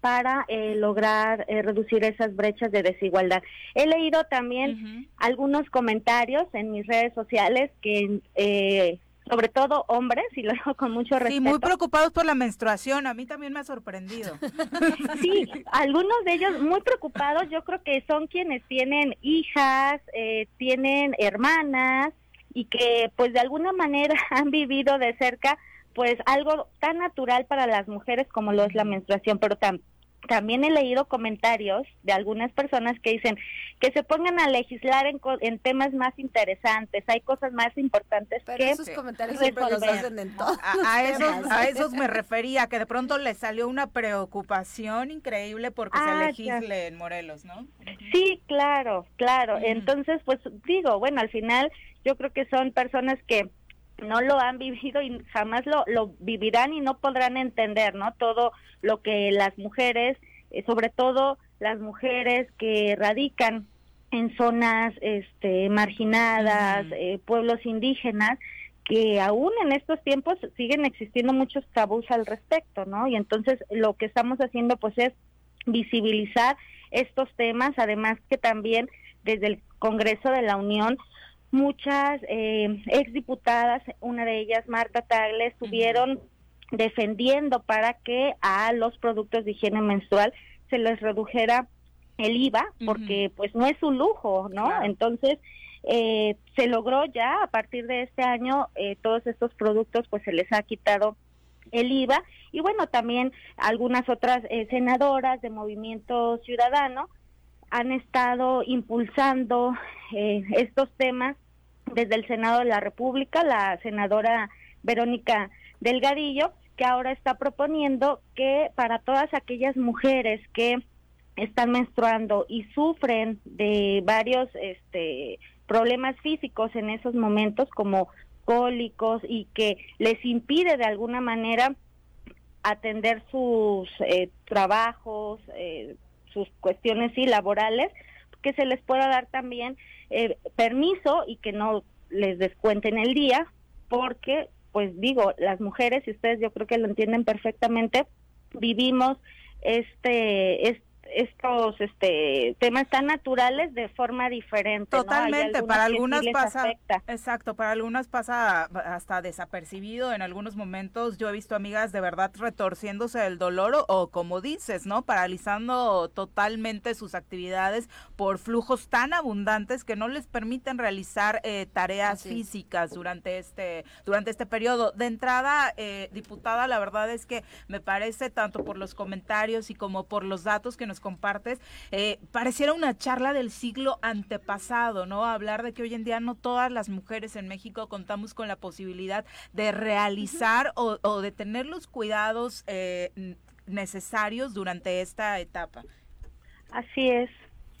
para eh, lograr eh, reducir esas brechas de desigualdad. He leído también algunos comentarios en mis redes sociales que eh, sobre todo hombres, y lo digo con mucho respeto. Sí, muy preocupados por la menstruación, a mí también me ha sorprendido. sí, algunos de ellos muy preocupados, yo creo que son quienes tienen hijas, eh, tienen hermanas, y que pues de alguna manera han vivido de cerca pues algo tan natural para las mujeres como lo es la menstruación, pero también también he leído comentarios de algunas personas que dicen que se pongan a legislar en, en temas más interesantes, hay cosas más importantes Pero que esos comentarios siempre los hacen en todos a, esos, a esos me refería, que de pronto les salió una preocupación increíble porque se ah, legisle en Morelos, ¿no? Sí, claro, claro. Entonces, pues digo, bueno, al final yo creo que son personas que no lo han vivido y jamás lo, lo vivirán y no podrán entender, ¿no? Todo lo que las mujeres, eh, sobre todo las mujeres que radican en zonas este, marginadas, eh, pueblos indígenas, que aún en estos tiempos siguen existiendo muchos tabús al respecto, ¿no? Y entonces lo que estamos haciendo pues es visibilizar estos temas, además que también desde el Congreso de la Unión muchas eh, exdiputadas, una de ellas Marta Tagle, estuvieron defendiendo para que a los productos de higiene menstrual se les redujera el IVA, porque pues no es un lujo, ¿no? Entonces, eh, se logró ya a partir de este año eh, todos estos productos pues se les ha quitado el IVA. Y bueno también algunas otras eh, senadoras de Movimiento Ciudadano han estado impulsando eh, estos temas desde el Senado de la República, la senadora Verónica Delgadillo, que ahora está proponiendo que para todas aquellas mujeres que están menstruando y sufren de varios este, problemas físicos en esos momentos como cólicos y que les impide de alguna manera atender sus eh, trabajos, eh, sus cuestiones y laborales, que se les pueda dar también eh, permiso y que no les descuenten el día, porque, pues digo, las mujeres, y ustedes yo creo que lo entienden perfectamente, vivimos este, estos este temas tan naturales de forma diferente. Totalmente, para algunas pasa, exacto, para algunas pasa hasta desapercibido en algunos momentos. Yo he visto amigas de verdad retorciéndose del dolor o, como dices, ¿no? Paralizando totalmente sus actividades por flujos tan abundantes que no les permiten realizar eh, tareas físicas durante este durante este periodo. De entrada, eh, diputada, la verdad es que me parece tanto por los comentarios y como por los datos que nos compartes, eh, pareciera una charla del siglo antepasado, ¿no? Hablar de que hoy en día no todas las mujeres en México contamos con la posibilidad de realizar o, de tener los cuidados eh, necesarios durante esta etapa. Así es.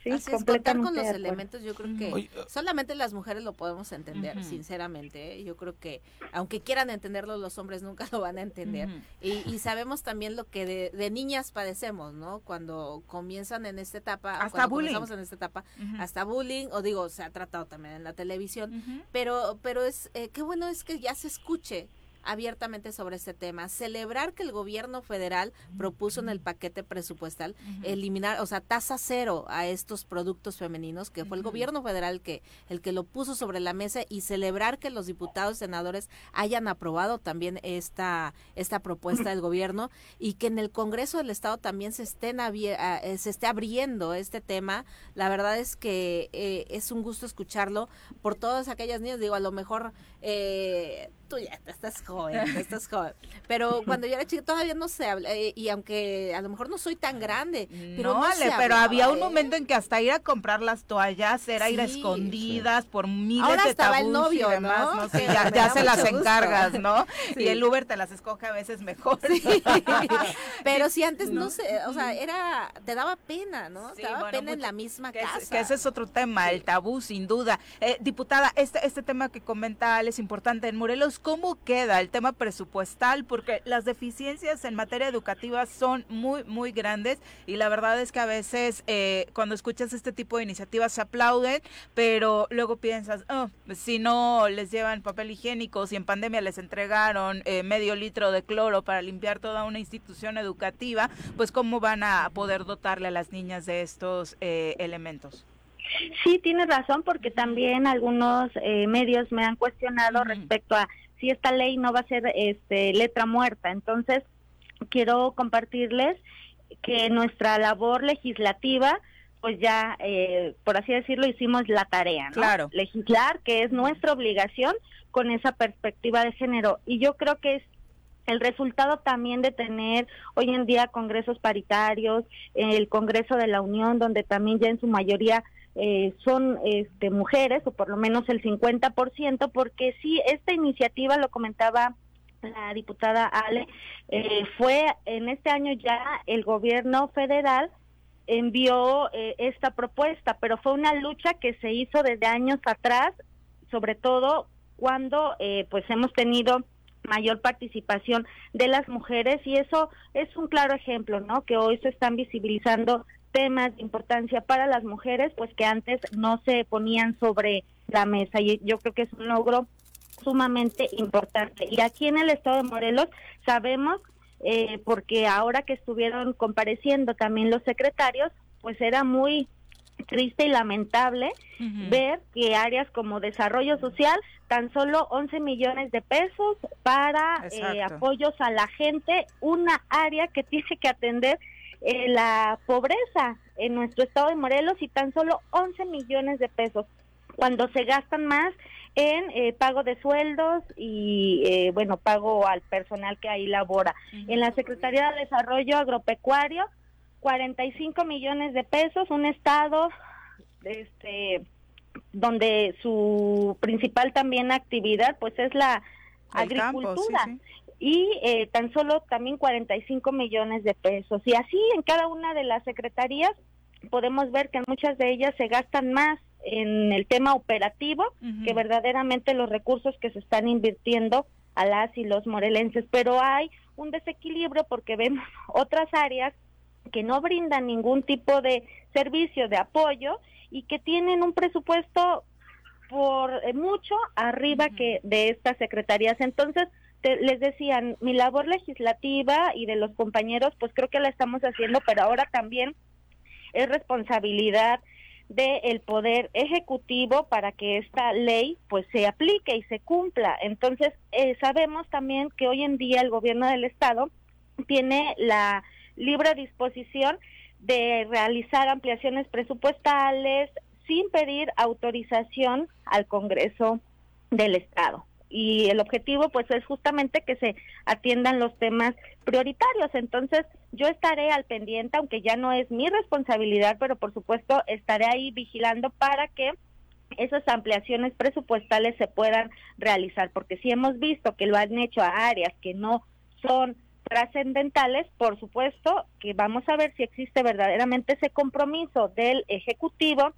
Sí, Así es, contar con los elementos, yo creo que solamente las mujeres lo podemos entender, sinceramente. ¿eh? Yo creo que, aunque quieran entenderlo, los hombres nunca lo van a entender. y, sabemos también lo que de, niñas padecemos, ¿no? Cuando comienzan en esta etapa, hasta bullying. en esta etapa, hasta bullying, o digo, se ha tratado también en la televisión, pero, pero es, eh, qué bueno es que ya se escuche abiertamente sobre este tema. Celebrar que el gobierno federal propuso en el paquete presupuestal eliminar, o sea, tasa cero a estos productos femeninos, que fue el gobierno federal que el que lo puso sobre la mesa y celebrar que los diputados y senadores hayan aprobado también esta esta propuesta del gobierno y que en el Congreso del Estado también se estén eh, se esté abriendo este tema. La verdad es que eh, es un gusto escucharlo por todas aquellas niñas. Digo, a lo mejor eh, tú ya estás joven, estás joven. Pero cuando yo era chica todavía no se habla, eh, y aunque a lo mejor no soy tan grande, pero no, vale, pero había un momento en que hasta ir a comprar las toallas era ir a escondidas por miles Ahora de tabús el novio, y demás, ¿no? ya, se las encargas, ¿no? Y el Uber te las escoge a veces mejor. pero si antes no. sé, o sea, era, te daba pena, ¿no? te daba pena en la misma casa. que ese es otro tema, el tabú, sin duda. Eh, diputada, este, este tema que comenta es importante en Morelos, ¿cómo queda el tema presupuestal? Porque las deficiencias en materia educativa son muy, muy grandes y la verdad es que a veces eh, cuando escuchas este tipo de iniciativas se aplauden, pero luego piensas, oh, si no les llevan papel higiénico, si en pandemia les entregaron eh, medio litro de cloro para limpiar toda una institución educativa, pues cómo van a poder dotarle a las niñas de estos eh, elementos. Sí, tiene razón, porque también algunos medios me han cuestionado respecto a si esta ley no va a ser este, letra muerta. Entonces, quiero compartirles que nuestra labor legislativa, pues ya, eh, por así decirlo, hicimos la tarea, ¿no? Claro. Legislar, que es nuestra obligación con esa perspectiva de género. Y yo creo que es el resultado también de tener hoy en día congresos paritarios, el Congreso de la Unión, donde también ya en su mayoría eh, son este, mujeres, o por lo menos el 50%, porque sí, esta iniciativa, lo comentaba la diputada Ale, eh, fue en este año ya el gobierno federal envió eh, esta propuesta, pero fue una lucha que se hizo desde años atrás, sobre todo cuando pues hemos tenido mayor participación de las mujeres y eso es un claro ejemplo, ¿no? Que hoy se están visibilizando temas de importancia para las mujeres, pues que antes no se ponían sobre la mesa. Y yo creo que es un logro sumamente importante. Y aquí en el estado de Morelos sabemos, eh, porque ahora que estuvieron compareciendo también los secretarios, pues era muy triste y lamentable ver que áreas como desarrollo social, tan solo 11 millones de pesos para eh, apoyos a la gente, una área que tiene que atender eh, la pobreza en nuestro estado de Morelos y tan solo 11 millones de pesos, cuando se gastan más en eh, pago de sueldos y, eh, bueno, pago al personal que ahí labora. En la Secretaría de Desarrollo Agropecuario, 45 millones de pesos, un estado este donde su principal también actividad pues es la agricultura y eh, tan solo también 45 millones de pesos. Y así en cada una de las secretarías podemos ver que muchas de ellas se gastan más en el tema operativo que verdaderamente los recursos que se están invirtiendo a las y los morelenses. Pero hay un desequilibrio porque vemos otras áreas que no brindan ningún tipo de servicio de apoyo y que tienen un presupuesto por eh, mucho arriba que de estas secretarías. Entonces, les decían, mi labor legislativa y de los compañeros, pues creo que la estamos haciendo, pero ahora también es responsabilidad del poder ejecutivo para que esta ley pues se aplique y se cumpla. Entonces, eh, sabemos también que hoy en día el gobierno del estado tiene la libre disposición de realizar ampliaciones presupuestales sin pedir autorización al Congreso del Estado y el objetivo pues es justamente que se atiendan los temas prioritarios. Entonces, yo estaré al pendiente, aunque ya no es mi responsabilidad, pero por supuesto estaré ahí vigilando para que esas ampliaciones presupuestales se puedan realizar, porque si hemos visto que lo han hecho a áreas que no son trascendentales, por supuesto que vamos a ver si existe verdaderamente ese compromiso del Ejecutivo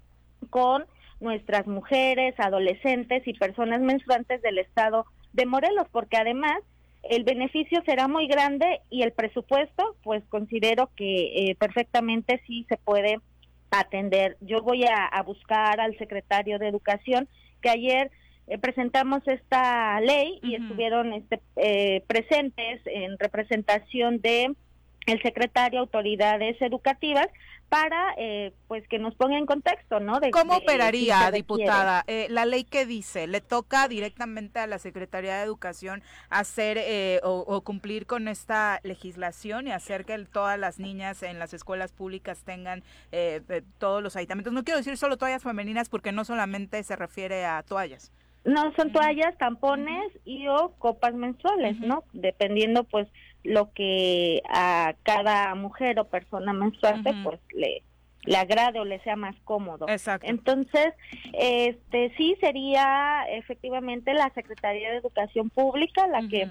con nuestras mujeres, adolescentes y personas menstruantes del estado de Morelos, porque además el beneficio será muy grande y el presupuesto, pues considero que eh, perfectamente sí se puede atender. Yo voy a, buscar al secretario de Educación que ayer eh, presentamos esta ley y estuvieron este, eh, presentes en representación de el secretario autoridades educativas para eh, pues que nos ponga en contexto, ¿no? De, ¿Cómo operaría, diputada? Eh, la ley que dice, le toca directamente a la Secretaría de Educación hacer eh, o, cumplir con esta legislación y hacer que todas las niñas en las escuelas públicas tengan todos los aditamentos. No quiero decir solo toallas femeninas porque no solamente se refiere a toallas. No, son toallas, tampones y o copas menstruales, ¿no? Dependiendo pues lo que a cada mujer o persona menstruante pues le le agrade o le sea más cómodo. Exacto. Entonces, este sí sería efectivamente la Secretaría de Educación Pública la que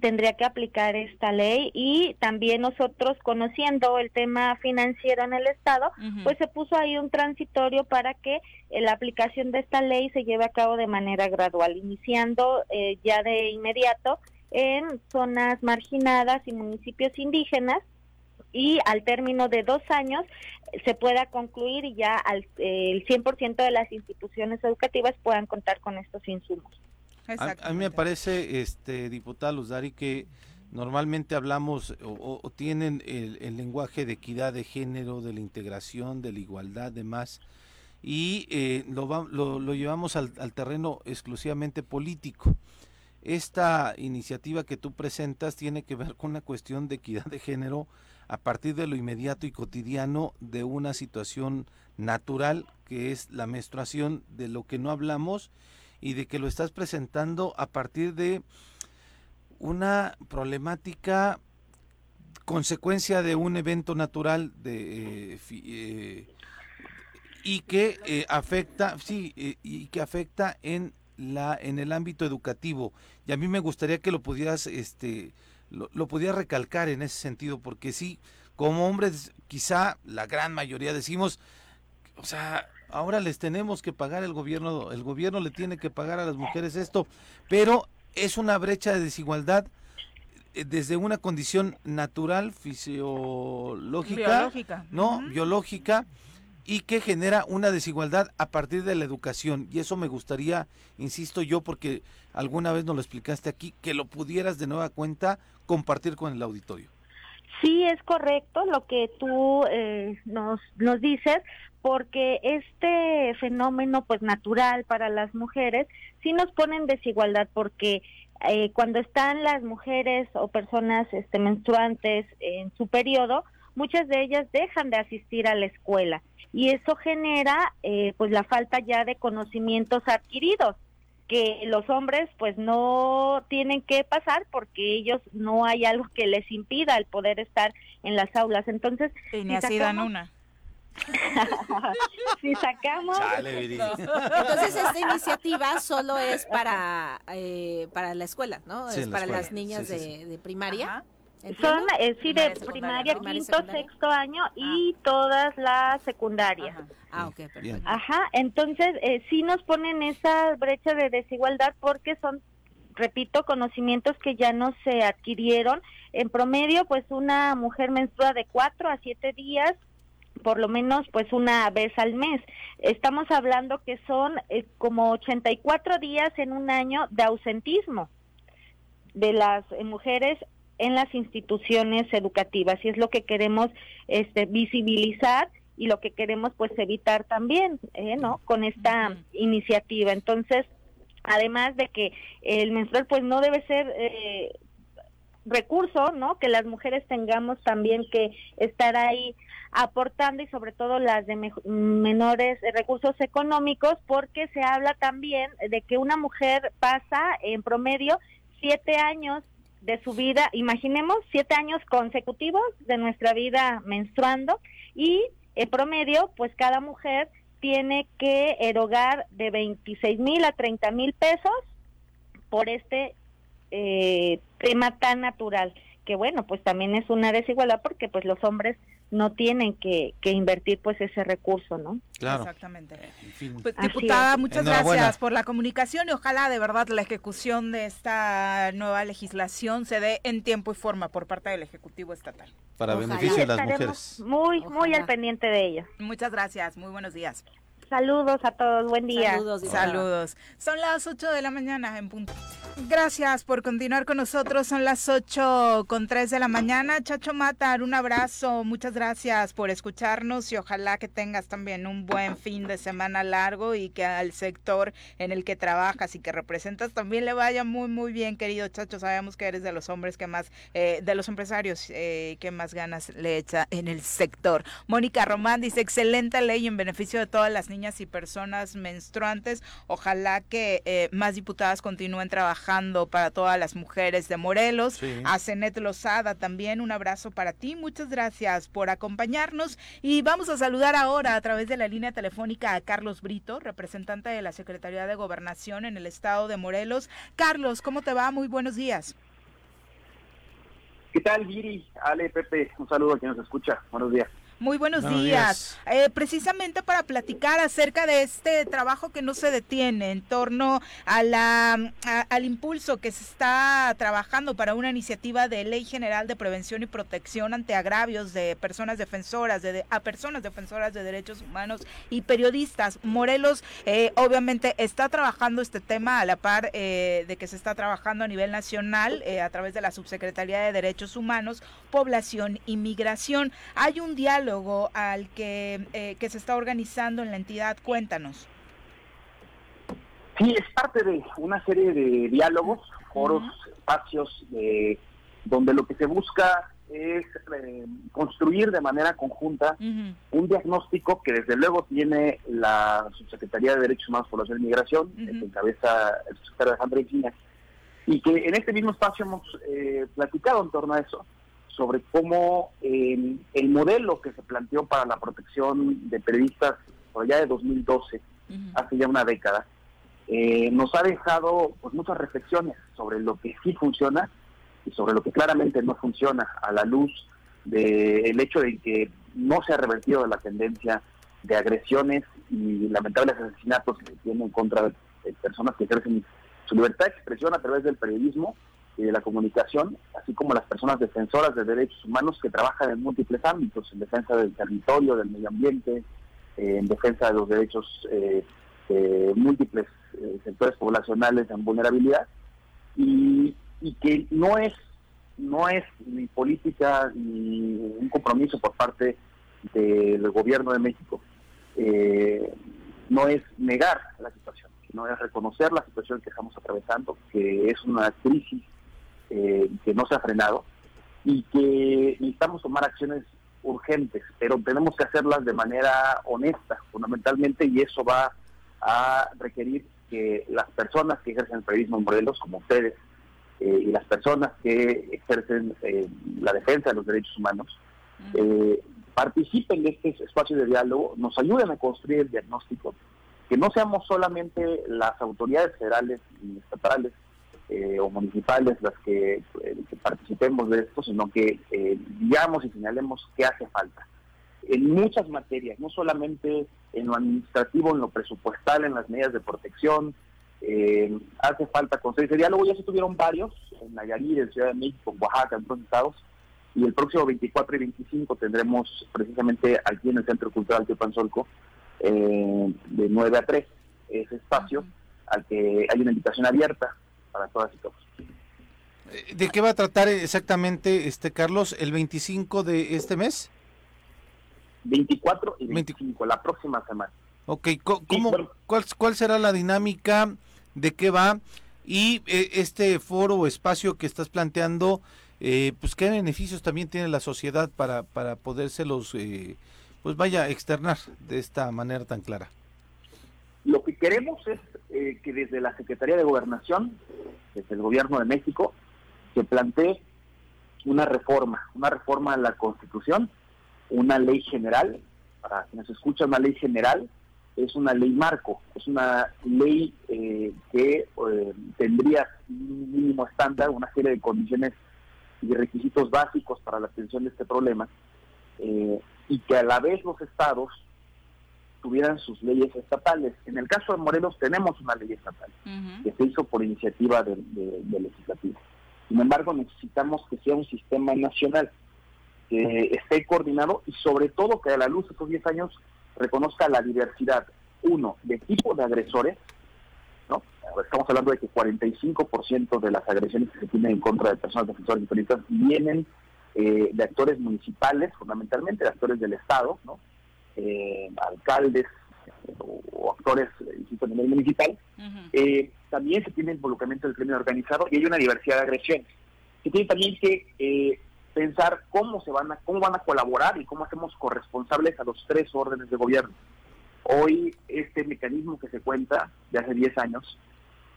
tendría que aplicar esta ley y también nosotros conociendo el tema financiero en el estado, pues se puso ahí un transitorio para que eh, la aplicación de esta ley se lleve a cabo de manera gradual, iniciando eh, ya de inmediato en zonas marginadas y municipios indígenas y al término de dos años se pueda concluir y ya al, el 100% de las instituciones educativas puedan contar con estos insumos. A, mí me parece, este diputada Luzdari, que normalmente hablamos o, tienen el, lenguaje de equidad de género, de la integración, de la igualdad, demás, y eh, lo, lo, llevamos al terreno exclusivamente político. Esta iniciativa que tú presentas tiene que ver con una cuestión de equidad de género a partir de lo inmediato y cotidiano de una situación natural que es la menstruación, de lo que no hablamos y de que lo estás presentando a partir de una problemática consecuencia de un evento natural de eh, eh, y que eh, afecta sí y que afecta en la en el ámbito educativo. Y a mí me gustaría que lo pudieras este lo, lo pudieras recalcar en ese sentido porque sí como hombres quizá la gran mayoría decimos o sea ahora les tenemos que pagar el gobierno el gobierno le tiene que pagar a las mujeres esto pero es una brecha de desigualdad eh, desde una condición natural fisiológica no biológica y que genera una desigualdad a partir de la educación. Y eso me gustaría, insisto yo, porque alguna vez nos lo explicaste aquí, que lo pudieras de nueva cuenta compartir con el auditorio. Sí, es correcto lo que tú eh, nos, nos dices, porque este fenómeno pues natural para las mujeres sí nos pone en desigualdad, porque eh, cuando están las mujeres o personas este, menstruantes en su periodo, muchas de ellas dejan de asistir a la escuela. Y eso genera eh, pues la falta ya de conocimientos adquiridos que los hombres pues no tienen que pasar porque ellos no hay algo que les impida el poder estar en las aulas. Entonces y ni así dan una. Si sacamos entonces esta iniciativa solo es para eh, para la escuela no es para las niñas de, primaria son, eh, sí, de primaria, quinto, sexto año y todas las secundarias. Ah, ok, perfecto. Ajá, entonces eh, sí nos ponen esa brecha de desigualdad porque son, repito, conocimientos que ya no se adquirieron. En promedio, pues una mujer menstrua de cuatro a siete días por lo menos pues una vez al mes. Estamos hablando que son eh, como 84 días en un año de ausentismo de las eh, mujeres en las instituciones educativas y es lo que queremos este, visibilizar y lo que queremos pues evitar también, ¿eh? ¿no? Con esta iniciativa. Entonces, además de que el menstrual pues no debe ser eh, recurso, ¿no? Que las mujeres tengamos también que estar ahí aportando y sobre todo las de menores recursos económicos porque se habla también de que una mujer pasa en promedio siete años de su vida, imaginemos siete años consecutivos de nuestra vida menstruando y en promedio pues cada mujer tiene que erogar de 26 mil a 30 mil pesos por este eh, tema tan natural que bueno pues también es una desigualdad porque pues los hombres no tienen que, que invertir pues ese recurso, ¿no? Claro. Exactamente. Pues, diputada, muchas gracias por la comunicación y ojalá de verdad la ejecución de esta nueva legislación se dé en tiempo y forma por parte del Ejecutivo Estatal. Para beneficio de las mujeres. Muy, muy al pendiente de ello. Muchas gracias, muy buenos días. Saludos a todos, buen día. Saludos. Saludos. Son las 8 de la mañana en punto. Gracias por continuar con nosotros. Son las 8 con 3 de la mañana. Chacho Matar, un abrazo. Muchas gracias por escucharnos y ojalá que tengas también un buen fin de semana largo y que al sector en el que trabajas y que representas también le vaya muy, muy bien, querido Chacho. Sabemos que eres de los hombres que más, eh, de los empresarios eh, que más ganas le echa en el sector. Mónica Román dice, excelente ley en beneficio de todas las niñas y personas menstruantes. Ojalá que eh, más diputadas continúen trabajando para todas las mujeres de Morelos. A Cenet Lozada también un abrazo para ti. Muchas gracias por acompañarnos y vamos a saludar ahora a través de la línea telefónica a Carlos Brito, representante de la Secretaría de Gobernación en el estado de Morelos. Carlos, ¿cómo te va? Muy buenos días. ¿Qué tal, Viri? Ale, Pepe, un saludo a quien nos escucha. Buenos días. Muy buenos, días. Eh, precisamente para platicar acerca de este trabajo que no se detiene en torno a la, al impulso que se está trabajando para una iniciativa de ley general de prevención y protección ante agravios de personas defensoras, de, a personas defensoras de derechos humanos y periodistas. Morelos eh, obviamente está trabajando este tema a la par eh, de que se está trabajando a nivel nacional a través de la Subsecretaría de Derechos Humanos, Población y Migración. Hay un diálogo al que, eh, que se está organizando en la entidad. Cuéntanos. Sí, es parte de una serie de diálogos, foros, espacios de, donde lo que se busca es eh, construir de manera conjunta un diagnóstico que desde luego tiene la Subsecretaría de Derechos Humanos, Población y Migración, que encabeza el secretario Alejandro Encina, y que en este mismo espacio hemos eh, platicado en torno a eso, sobre cómo el modelo que se planteó para la protección de periodistas por allá de 2012, hace ya una década, eh, nos ha dejado pues muchas reflexiones sobre lo que sí funciona y sobre lo que claramente no funciona a la luz del hecho de que no se ha revertido la tendencia de agresiones y lamentables asesinatos que se tienen en contra de personas que ejercen su libertad de expresión a través del periodismo y de la comunicación, así como las personas defensoras de derechos humanos que trabajan en múltiples ámbitos, en defensa del territorio, del medio ambiente, eh, en defensa de los derechos eh, de múltiples eh, sectores poblacionales en vulnerabilidad, y, que no es no es ni política ni un compromiso por parte del gobierno de México. no es negar la situación, sino es reconocer la situación que estamos atravesando, que es una crisis eh, que no se ha frenado y que necesitamos tomar acciones urgentes, pero tenemos que hacerlas de manera honesta, fundamentalmente, y eso va a requerir que las personas que ejercen el periodismo en Morelos, como ustedes, eh, y las personas que ejercen eh, la defensa de los derechos humanos, participen de este espacio de diálogo, nos ayuden a construir el diagnóstico, que no seamos solamente las autoridades federales y estatales eh, o municipales las eh, que, participemos de esto, sino que eh, digamos y señalemos qué hace falta. En muchas materias, no solamente en lo administrativo, en lo presupuestal, en las medidas de protección, hace falta conseguir ese diálogo. Ya se tuvieron varios en Nayarit, en Ciudad de México, en Oaxaca, en otros estados, y el próximo 24 y 25 tendremos precisamente aquí en el Centro Cultural Teopanzolco de 9 a 3 ese espacio al que hay una invitación abierta para todas y todos. ¿De qué va a tratar exactamente, este Carlos, el 25 de este mes? 24 y 25, la próxima semana. Ok, ¿cómo, cuál, ¿cuál será la dinámica? ¿De qué va? Y eh, este foro o espacio que estás planteando, eh, pues qué beneficios también tiene la sociedad para, para podérselos, eh, pues vaya, externar de esta manera tan clara. Lo que queremos es eh, que desde la Secretaría de Gobernación, desde el Gobierno de México, se plantee una reforma, una reforma a la Constitución, una ley general, para quienes escuchan, una ley general, es una ley marco, es una ley eh, que eh, tendría un mínimo estándar, una serie de condiciones y requisitos básicos para la atención de este problema, y que a la vez los estados tuvieran sus leyes estatales. En el caso de Morelos tenemos una ley estatal que se hizo por iniciativa del de, legislativo. Sin embargo, necesitamos que sea un sistema nacional que esté coordinado y sobre todo que a la luz de estos 10 años reconozca la diversidad, uno, de tipo de agresores, ¿no? Estamos hablando de que 45% de las agresiones que se tienen en contra de personas defensoras y periodistas vienen eh, de actores municipales, fundamentalmente de actores del Estado, ¿no? Eh, alcaldes o, actores a nivel municipal, eh, también se tiene involucramiento del crimen organizado y hay una diversidad de agresiones. Se tiene también que eh, pensar cómo se van a cómo van a colaborar y cómo hacemos corresponsables a los tres órdenes de gobierno. Hoy este mecanismo que se cuenta de hace 10 años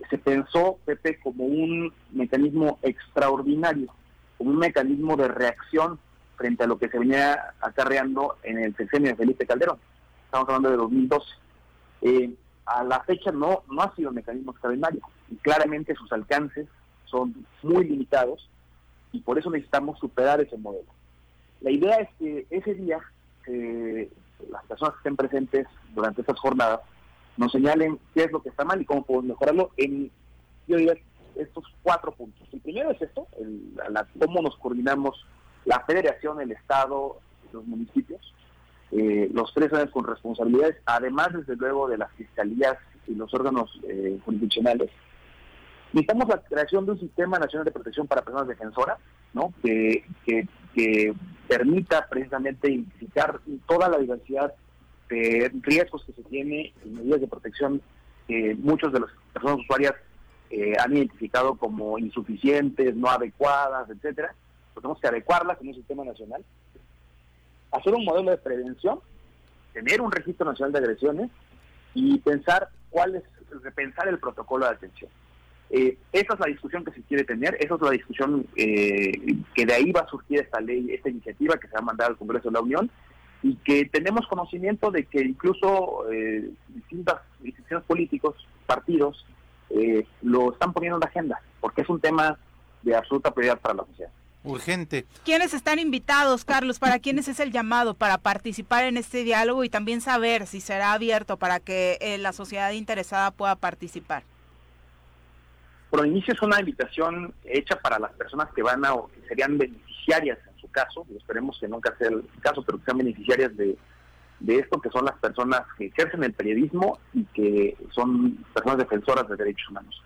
se pensó, Pepe, como un mecanismo extraordinario, como un mecanismo de reacción frente a lo que se venía acarreando en el sexenio de Felipe Calderón. Estamos hablando de 2012. Eh, a la fecha no, no ha sido un mecanismo extraordinario y claramente sus alcances son muy limitados y por eso necesitamos superar ese modelo. La idea es que ese día las personas que estén presentes durante estas jornadas nos señalen qué es lo que está mal y cómo podemos mejorarlo en, yo diría, estos cuatro puntos. El primero es esto, el, cómo nos coordinamos la federación, el Estado, los municipios, eh, los tres años con responsabilidades, además desde luego de las fiscalías y los órganos eh, jurisdiccionales. Necesitamos la creación de un sistema nacional de protección para personas defensoras, ¿no? que, permita precisamente identificar toda la diversidad de riesgos que se tiene y medidas de protección que muchos de las personas usuarias eh, han identificado como insuficientes, no adecuadas, etcétera tenemos que adecuarla como un sistema nacional, hacer un modelo de prevención, tener un registro nacional de agresiones y pensar cuál es, repensar el protocolo de atención. Eh, esa es la discusión que se quiere tener, esa es la discusión eh, que de ahí va a surgir esta ley, esta iniciativa que se va a mandar al Congreso de la Unión y que tenemos conocimiento de que incluso eh, distintas instituciones políticos, partidos, lo están poniendo en la agenda, porque es un tema de absoluta prioridad para la sociedad urgente. ¿Quiénes están invitados, Carlos? ¿Para quiénes es el llamado para participar en este diálogo y también saber si será abierto para que eh, la sociedad interesada pueda participar? Por inicio es una invitación hecha para las personas que van a o que serían beneficiarias en su caso, y esperemos que nunca sea el caso, pero que sean beneficiarias de, de esto, que son las personas que ejercen el periodismo y que son personas defensoras de derechos humanos.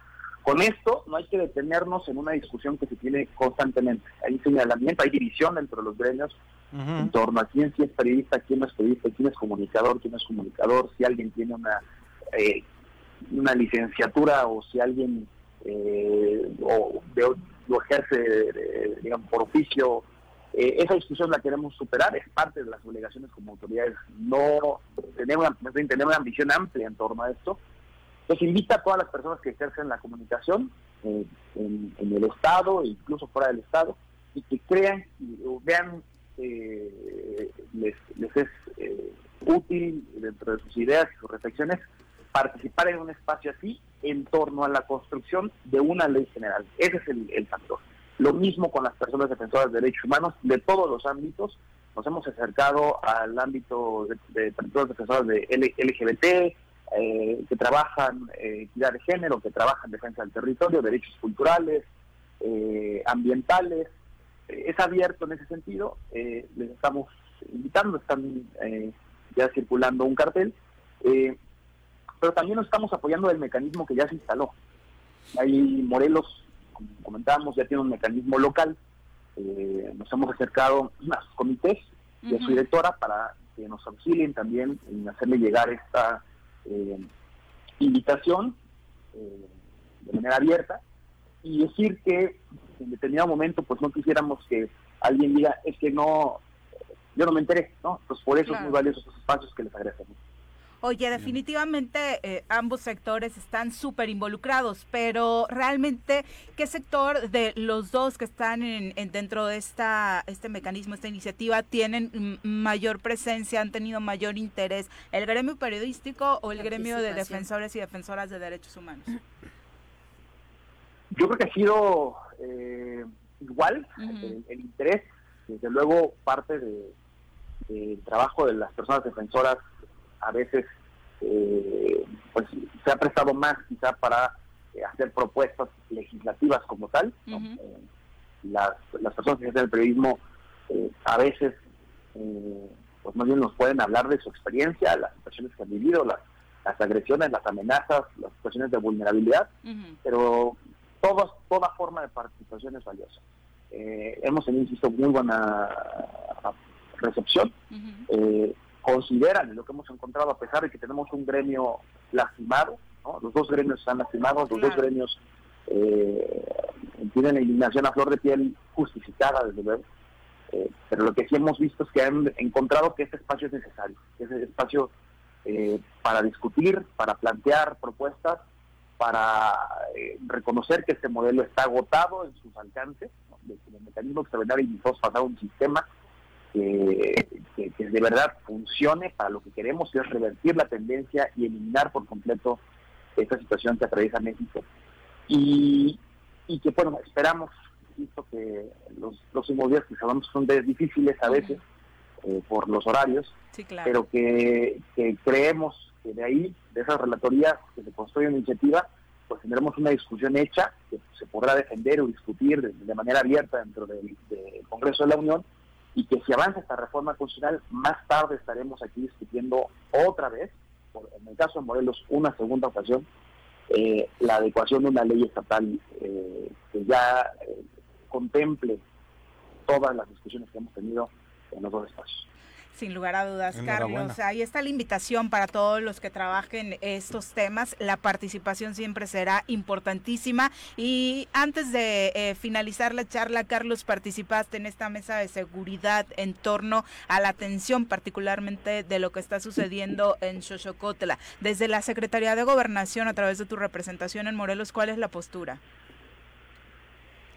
Con esto no hay que detenernos en una discusión que se tiene constantemente. Hay señalamiento, hay división entre los gremios en torno a quién sí es periodista, quién no es periodista, quién es comunicador, quién no es comunicador, si alguien tiene una eh, una licenciatura o si alguien eh, o, lo ejerce, digamos, por oficio. Eh, esa discusión la queremos superar, es parte de las obligaciones como autoridades. No tenemos tener una ambición amplia en torno a esto entonces invita a todas las personas que ejercen la comunicación eh, en, el Estado e incluso fuera del Estado y que crean y vean eh, les, es eh, útil dentro de sus ideas y sus reflexiones participar en un espacio así en torno a la construcción de una ley general. Ese es el, factor. Lo mismo con las personas defensoras de derechos humanos de todos los ámbitos. Nos hemos acercado al ámbito de, personas defensoras de LGBT, eh, que trabajan eh, equidad de género, que trabajan defensa del territorio, derechos culturales, eh, ambientales. es abierto en ese sentido. les estamos invitando, están ya circulando un cartel. pero también nos estamos apoyando del mecanismo que ya se instaló. Hay Morelos, como comentábamos, ya tiene un mecanismo local. nos hemos acercado a sus comités y a su directora para que nos auxilien también en hacerle llegar esta eh, invitación eh, de manera abierta y decir que en determinado momento pues no quisiéramos que alguien diga es que no yo no me enteré no pues por eso es muy valiosos esos espacios que les agradecemos Oye, definitivamente eh, ambos sectores están súper involucrados, pero realmente, ¿qué sector de los dos que están en, dentro de esta, este mecanismo, esta iniciativa, tienen mayor presencia, han tenido mayor interés? ¿El gremio periodístico o el gremio de defensores y defensoras de derechos humanos? Yo creo que ha sido eh, igual el, interés, desde luego parte del trabajo de las personas defensoras a veces eh, pues se ha prestado más quizá para eh, hacer propuestas legislativas como tal. Eh, las, las personas que hacen el periodismo a veces pues más bien nos pueden hablar de su experiencia, las situaciones que han vivido, las, las agresiones, las amenazas, las situaciones de vulnerabilidad, pero todas, toda forma de participación es valiosa. hemos tenido, insisto, muy buena recepción consideran lo que hemos encontrado, a pesar de que tenemos un gremio lastimado, los dos gremios están lastimados, los dos gremios eh, tienen eliminación a flor de piel justificada, desde luego. Eh, pero lo que sí hemos visto es que han encontrado que este espacio es necesario, que es el espacio eh, para discutir, para plantear propuestas, para reconocer que este modelo está agotado en sus alcances, de que el mecanismo extraordinario y pasar un sistema que, de verdad funcione para lo que queremos, que es revertir la tendencia y eliminar por completo esta situación que atraviesa México. Y, y que, bueno, esperamos, visto que los próximos días que sabemos son difíciles a veces eh, por los horarios, pero que, creemos que de ahí, de esas relatorías que se construye una iniciativa, pues tendremos una discusión hecha que se podrá defender o discutir de, manera abierta dentro del Congreso de la Unión y que si avanza esta reforma constitucional, más tarde estaremos aquí discutiendo otra vez, en el caso de Morelos, una segunda ocasión, eh, la adecuación de una ley estatal eh, que ya eh, contemple todas las discusiones que hemos tenido en los dos espacios. Sin lugar a dudas, Carlos. Ahí está la invitación para todos los que trabajen estos temas. La participación siempre será importantísima. Y antes de eh, finalizar la charla, Carlos, participaste en esta mesa de seguridad en torno a la atención particularmente de lo que está sucediendo en Xochocotla. Desde la Secretaría de Gobernación, a través de tu representación en Morelos, ¿cuál es la postura?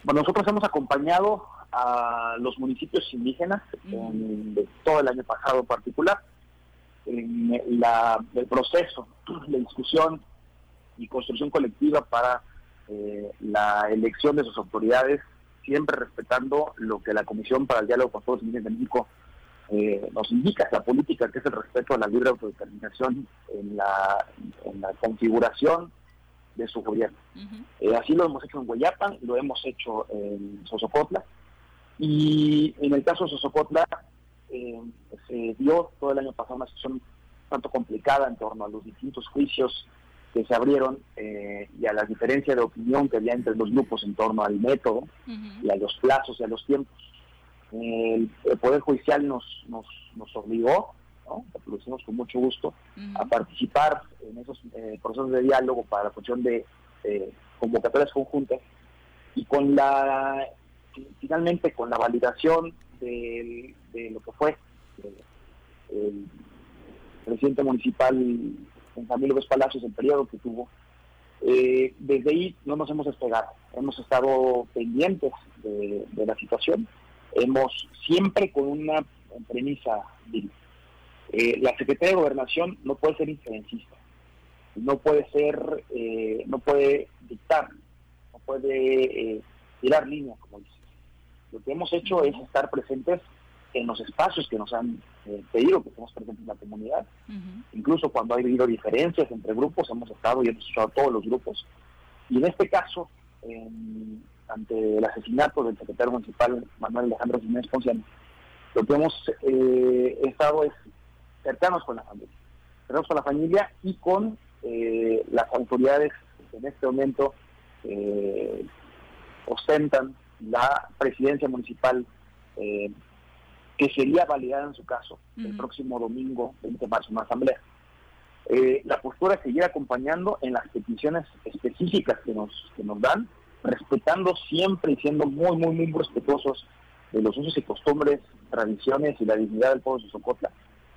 Bueno, nosotros hemos acompañado a los municipios indígenas de todo el año pasado en particular. En la, el proceso de discusión y construcción colectiva para eh, la elección de sus autoridades, siempre respetando lo que la Comisión para el Diálogo con Todos los Indígenas de México eh, nos indica, la política que es el respeto a la libre autodeterminación en la, en la configuración de su gobierno. Eh, así lo hemos hecho en Guayapan, lo hemos hecho en Sosocotla, y en el caso de Sosocotla, eh, se dio todo el año pasado una situación tanto complicada en torno a los distintos juicios que se abrieron eh, y a la diferencia de opinión que había entre los grupos en torno al método y a los plazos y a los tiempos. el, Poder Judicial nos, nos, nos obligó, lo hicimos con mucho gusto, a participar en esos eh, procesos de diálogo para la función de convocatorias conjuntas y con la finalmente con la validación de, lo que fue el, presidente municipal Benjamín López Palacios, el periodo que tuvo, eh, desde ahí no nos hemos despegado, hemos estado pendientes de, la situación, hemos siempre con una premisa, eh, la Secretaría de Gobernación no puede ser inferencista, no puede ser, eh, no puede dictar, no puede tirar líneas, como dice. Lo que hemos hecho es estar presentes en los espacios que nos han eh, pedido que estemos presentes en la comunidad. Incluso cuando ha habido diferencias entre grupos, hemos estado y hemos escuchado a todos los grupos. Y en este caso, ante el asesinato del secretario municipal Manuel Alejandro Jiménez Ponciano, lo que hemos eh, estado es cercanos con la familia, cercanos con la familia y con eh, las autoridades que en este momento ostentan la presidencia municipal eh, que sería validada en su caso el próximo domingo 20 de marzo en la asamblea. Eh, la postura seguir acompañando en las peticiones específicas que nos, que nos dan, respetando siempre y siendo muy, muy, muy respetuosos de los usos y costumbres, tradiciones y la dignidad del pueblo de Socotla.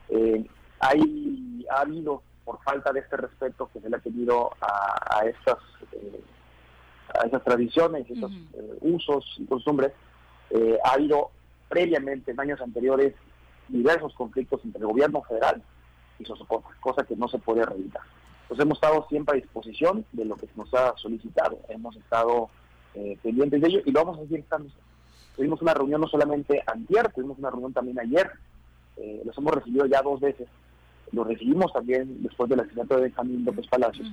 Eh, hay, ha habido, por falta de este respeto que se le ha tenido a, estas eh, a esas tradiciones, estos eh, usos y costumbres, ha habido previamente, en años anteriores, diversos conflictos entre el gobierno federal y Sosocotla, cosa que no se puede reeditar. Entonces hemos estado siempre a disposición de lo que se nos ha solicitado, hemos estado pendientes de ello y lo vamos a seguir estando. Tuvimos una reunión no solamente ayer, tuvimos una reunión también ayer, eh, los hemos recibido ya dos veces, los recibimos también después del asesinato de Benjamín López Palacios,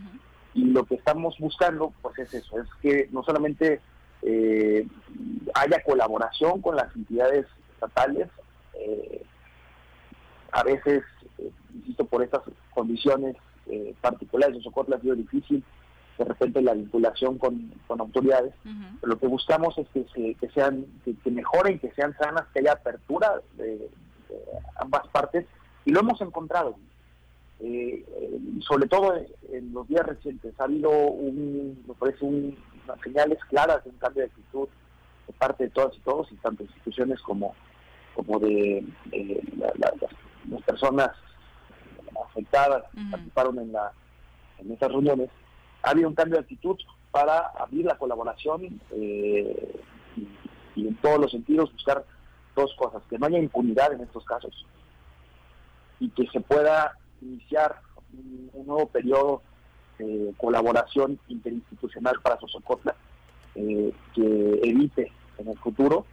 y lo que estamos buscando pues es eso, es que no solamente eh, haya colaboración con las entidades estatales, eh, a veces, insisto, por estas condiciones particulares de Socorro ha sido difícil de repente la vinculación con, autoridades. Pero lo que buscamos es que, que sean, que, mejoren, que sean sanas, que haya apertura de, ambas partes y lo hemos encontrado. Eh, sobre todo en los días recientes ha habido un, me parece unas señales claras de un cambio de actitud de parte de todas y todos y tanto instituciones como como de las personas afectadas participaron en la en estas reuniones. Ha habido un cambio de actitud para abrir la colaboración eh, y, en todos los sentidos buscar dos cosas, que no haya impunidad en estos casos y que se pueda iniciar un, nuevo periodo de colaboración interinstitucional para Sosocotla eh, que evite en el futuro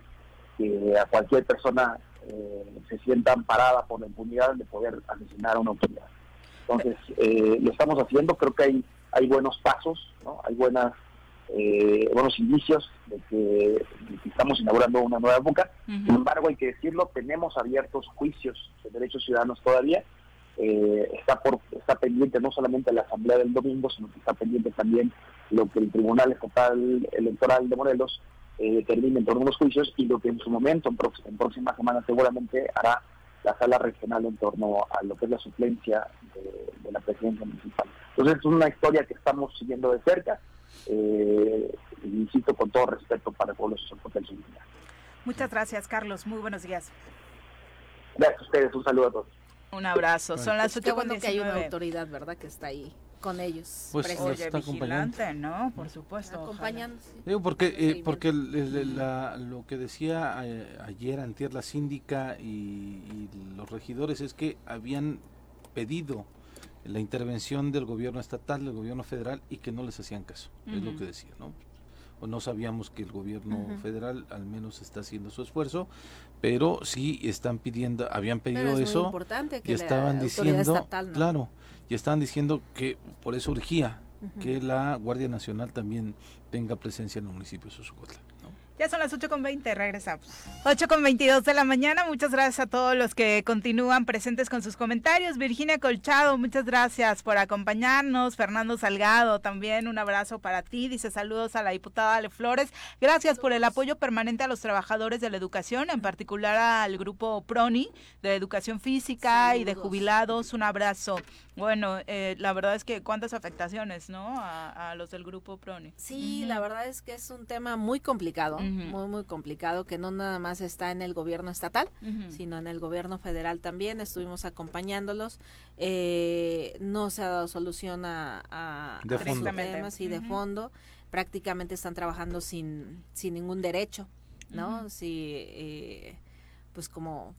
que a cualquier persona eh, se sienta amparada por la impunidad de poder asesinar a una autoridad. Entonces, lo estamos haciendo, creo que hay hay buenos pasos, ¿no? hay buenas eh, buenos indicios de que, estamos inaugurando una nueva época. Sin embargo, hay que decirlo, tenemos abiertos juicios de derechos ciudadanos todavía. Eh, está por está pendiente no solamente la asamblea del domingo, sino que está pendiente también lo que el Tribunal Estatal Electoral de Morelos eh, determine en torno a los juicios y lo que en su momento, en, en próximas semanas seguramente hará la sala regional en torno a lo que es la suplencia de, la presidencia municipal. Entonces es una historia que estamos siguiendo de cerca, eh, insisto con todo respeto para el pueblo de Muchas gracias, Carlos. Muy buenos días. Gracias a ustedes. Un saludo a todos. Un abrazo. Son las 8 cuando que hay una autoridad, ¿verdad? Que está ahí con ellos. Pues está vigilante, ¿no? Por supuesto. Acompañando. Digo, porque, eh, porque lo que decía eh, ayer antier la síndica y, los regidores es que habían pedido la intervención del gobierno estatal, del gobierno federal y que no les hacían caso, es lo que decía, ¿no? O no sabíamos que el gobierno federal al menos está haciendo su esfuerzo, pero sí están pidiendo, habían pedido eso y estaban diciendo, claro, y estaban diciendo que por eso urgía que la Guardia Nacional también tenga presencia en el municipio de Sosocotla. Ya son las 8.20, regresamos. 8.22 de la mañana, muchas gracias a todos los que continúan presentes con sus comentarios. Virginia Colchado, muchas gracias por acompañarnos. Fernando Salgado, también un abrazo para ti. Dice saludos a la diputada Ale Flores. Gracias por el apoyo permanente a los trabajadores de la educación, en particular al grupo PRONI de educación física y de jubilados. Un abrazo. Bueno, eh, la verdad es que cuántas afectaciones, ¿no? A, los del grupo PRONI. Sí, la verdad es que es un tema muy complicado muy, muy complicado, que no nada más está en el gobierno estatal, sino en el gobierno federal también. Estuvimos acompañándolos. Eh, no se ha dado solución a, a, de fondo. temas y de fondo. Prácticamente están trabajando sin, sin ningún derecho, ¿no? Sí, eh, pues como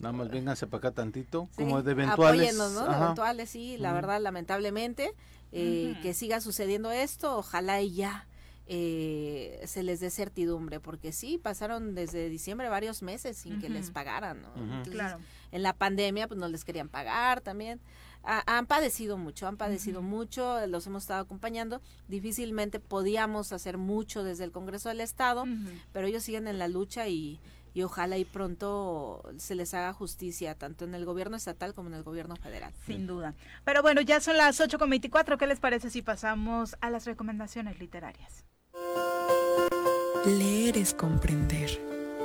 Nada más vénganse para acá tantito, como de eventuales. ¿no? De eventuales, sí, la verdad, lamentablemente, eh, que siga sucediendo esto, ojalá y ya eh, se les dé certidumbre, porque sí, pasaron desde diciembre varios meses sin que les pagaran, claro. En la pandemia, pues no les querían pagar también. han padecido mucho, han padecido mucho, los hemos estado acompañando. Difícilmente podíamos hacer mucho desde el Congreso del Estado, pero ellos siguen en la lucha y, y ojalá y pronto se les haga justicia tanto en el gobierno estatal como en el gobierno federal. Sin duda. Pero bueno, ya son las 8.24, ¿qué les parece si pasamos a las recomendaciones literarias? Leer es comprender.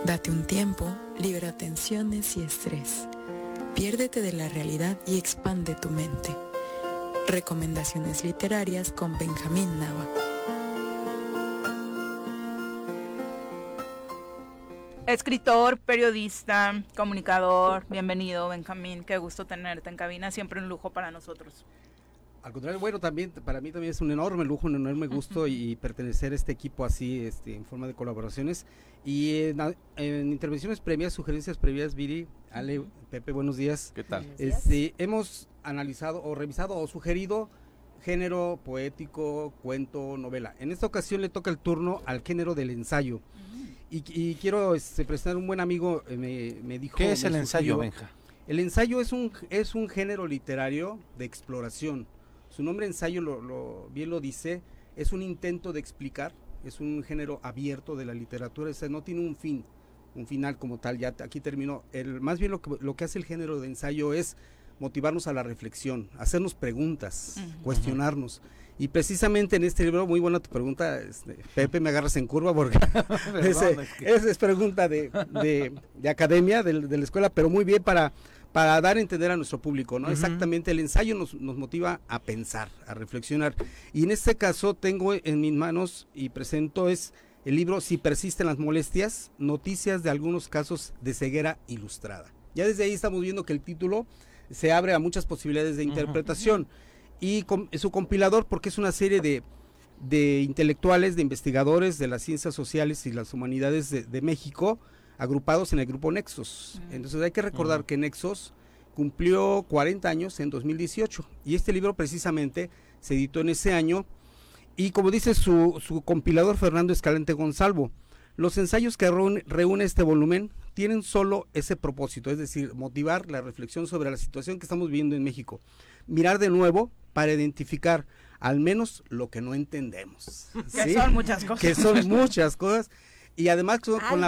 Date un tiempo, libera tensiones y estrés. Piérdete de la realidad y expande tu mente. Recomendaciones literarias con Benjamín Nava. Escritor, periodista, comunicador, bienvenido Benjamín, qué gusto tenerte en cabina, siempre un lujo para nosotros. Al contrario, bueno, también para mí también es un enorme lujo, un enorme gusto y pertenecer a este equipo así, este, en forma de colaboraciones. Y en, intervenciones previas, sugerencias previas, Viri, Ale, Pepe, buenos días. ¿Qué tal? Este, hemos analizado o revisado o sugerido género poético, cuento, novela. En esta ocasión le toca el turno al género del ensayo. y, quiero este, presentar un buen amigo, eh, me, me, dijo... ¿Qué es el ensayo, Benja? El ensayo es un, es un género literario de exploración su nombre ensayo lo, bien lo dice, es un intento de explicar, es un género abierto de la literatura, o no tiene un fin, un final como tal, ya aquí terminó. El, más bien lo que, lo que hace el género de ensayo es motivarnos a la reflexión, hacernos preguntas, cuestionarnos. Y precisamente en este libro, muy buena tu pregunta, este, Pepe, me agarras en curva porque es, pregunta de, de, academia, de, de, la escuela, pero muy bien para para dar a entender a nuestro público, ¿no? Exactamente, el ensayo nos, nos, motiva a pensar, a reflexionar. Y en este caso tengo en mis manos y presento es el libro Si persisten las molestias, noticias de algunos casos de ceguera ilustrada. Ya desde ahí estamos viendo que el título se abre a muchas posibilidades de interpretación. Y su compilador, porque es una serie de, de, intelectuales, de investigadores de las ciencias sociales y las humanidades de, de México, agrupados en el grupo Nexos. Entonces hay que recordar que Nexos cumplió 40 años en 2018 y este libro precisamente se editó en ese año y como dice su, su compilador Fernando Escalante Gonzalvo, los ensayos que reúne este volumen tienen solo ese propósito, es decir, motivar la reflexión sobre la situación que estamos viviendo en México, mirar de nuevo para identificar al menos lo que no entendemos. Que son muchas cosas. Que son muchas cosas y además con la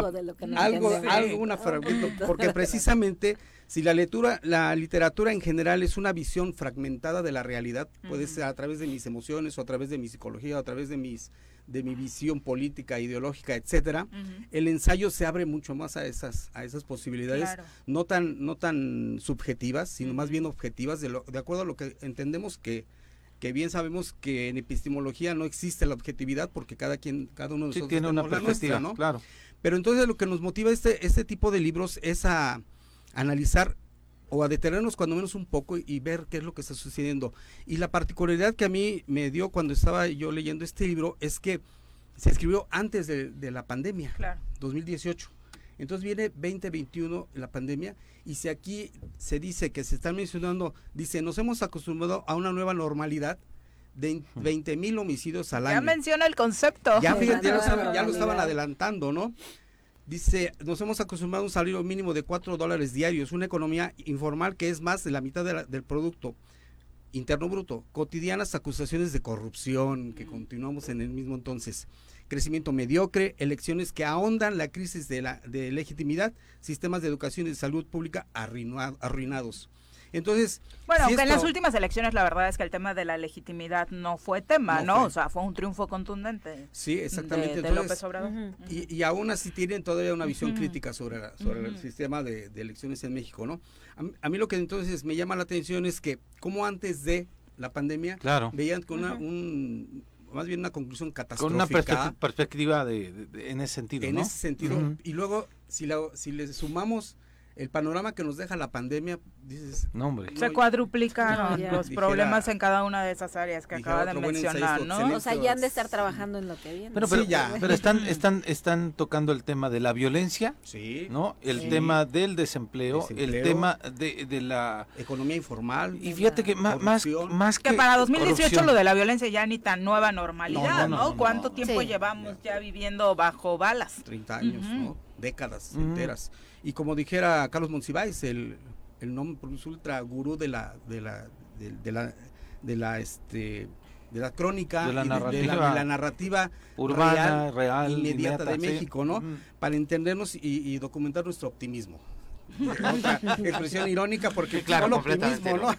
algo, algo una porque precisamente si la lectura la literatura en general es una visión fragmentada de la realidad puede ser a través de mis emociones o a través de mi psicología o a través de mis de mi visión política ideológica etcétera el ensayo se abre mucho más a esas a esas posibilidades no tan no tan subjetivas sino más bien objetivas de, lo, de acuerdo a lo que entendemos que que bien sabemos que en epistemología no existe la objetividad porque cada quien, cada uno de nosotros tiene una perspectiva, ¿no? Claro. Pero entonces lo que nos motiva este, este tipo de libros es a analizar o a detenernos cuando menos un poco y ver qué es lo que está sucediendo. Y la particularidad que a mí me dio cuando estaba yo leyendo este libro es que se escribió antes de, de la pandemia, claro. 2018. Entonces viene 2021 la pandemia y si aquí se dice que se están mencionando, dice, nos hemos acostumbrado a una nueva normalidad de 20 mil homicidios al año. Ya menciona el concepto. Ya, ya, lo, estaban adelantando, ¿no? Dice, nos hemos acostumbrado a un salario mínimo de 4 dólares diarios, una economía informal que es más de la mitad del producto interno bruto, cotidianas acusaciones de corrupción que continuamos en el mismo entonces crecimiento mediocre, elecciones que ahondan la crisis de, la, de legitimidad, sistemas de educación y de salud pública arruinados. Entonces, bueno, aunque en las últimas elecciones la verdad es que el tema de la legitimidad no fue tema, ¿no? O sea, fue un triunfo contundente. Sí, exactamente. De, López Obrador. y, y, aún así tienen todavía una visión crítica sobre, sobre el sistema de, elecciones en México, ¿no? A, mí lo que entonces me llama la atención es que como antes de la pandemia veían con una, un más bien una conclusión catastrófica. Con una perspectiva de, en ese sentido. En ese sentido. Y luego, si, la, si le sumamos el panorama que nos deja la pandemia, dices... No, hombre. Se cuadruplicaron los problemas en cada una de esas áreas que acaba de mencionar, ¿no? O sea, ya han de estar trabajando en lo que viene. Pero, pero, ya. pero están, están, están tocando el tema de la violencia, sí, ¿no? El tema del desempleo, el tema de, de, la... Economía informal. Y fíjate que más, más, que... para 2018 lo de la violencia ya ni tan nueva normalidad, ¿no? ¿Cuánto tiempo llevamos ya viviendo bajo balas? 30 años, ¿no? Décadas enteras. Y como dijera Carlos Monsiváis, el, el nombre ultra gurú de la, de la, de, la, de la, este, de la crónica de la, narrativa, urbana, real, inmediata, de México, ¿no? Para entendernos y, documentar nuestro optimismo. Otra expresión irónica porque claro, optimismo, ¿no?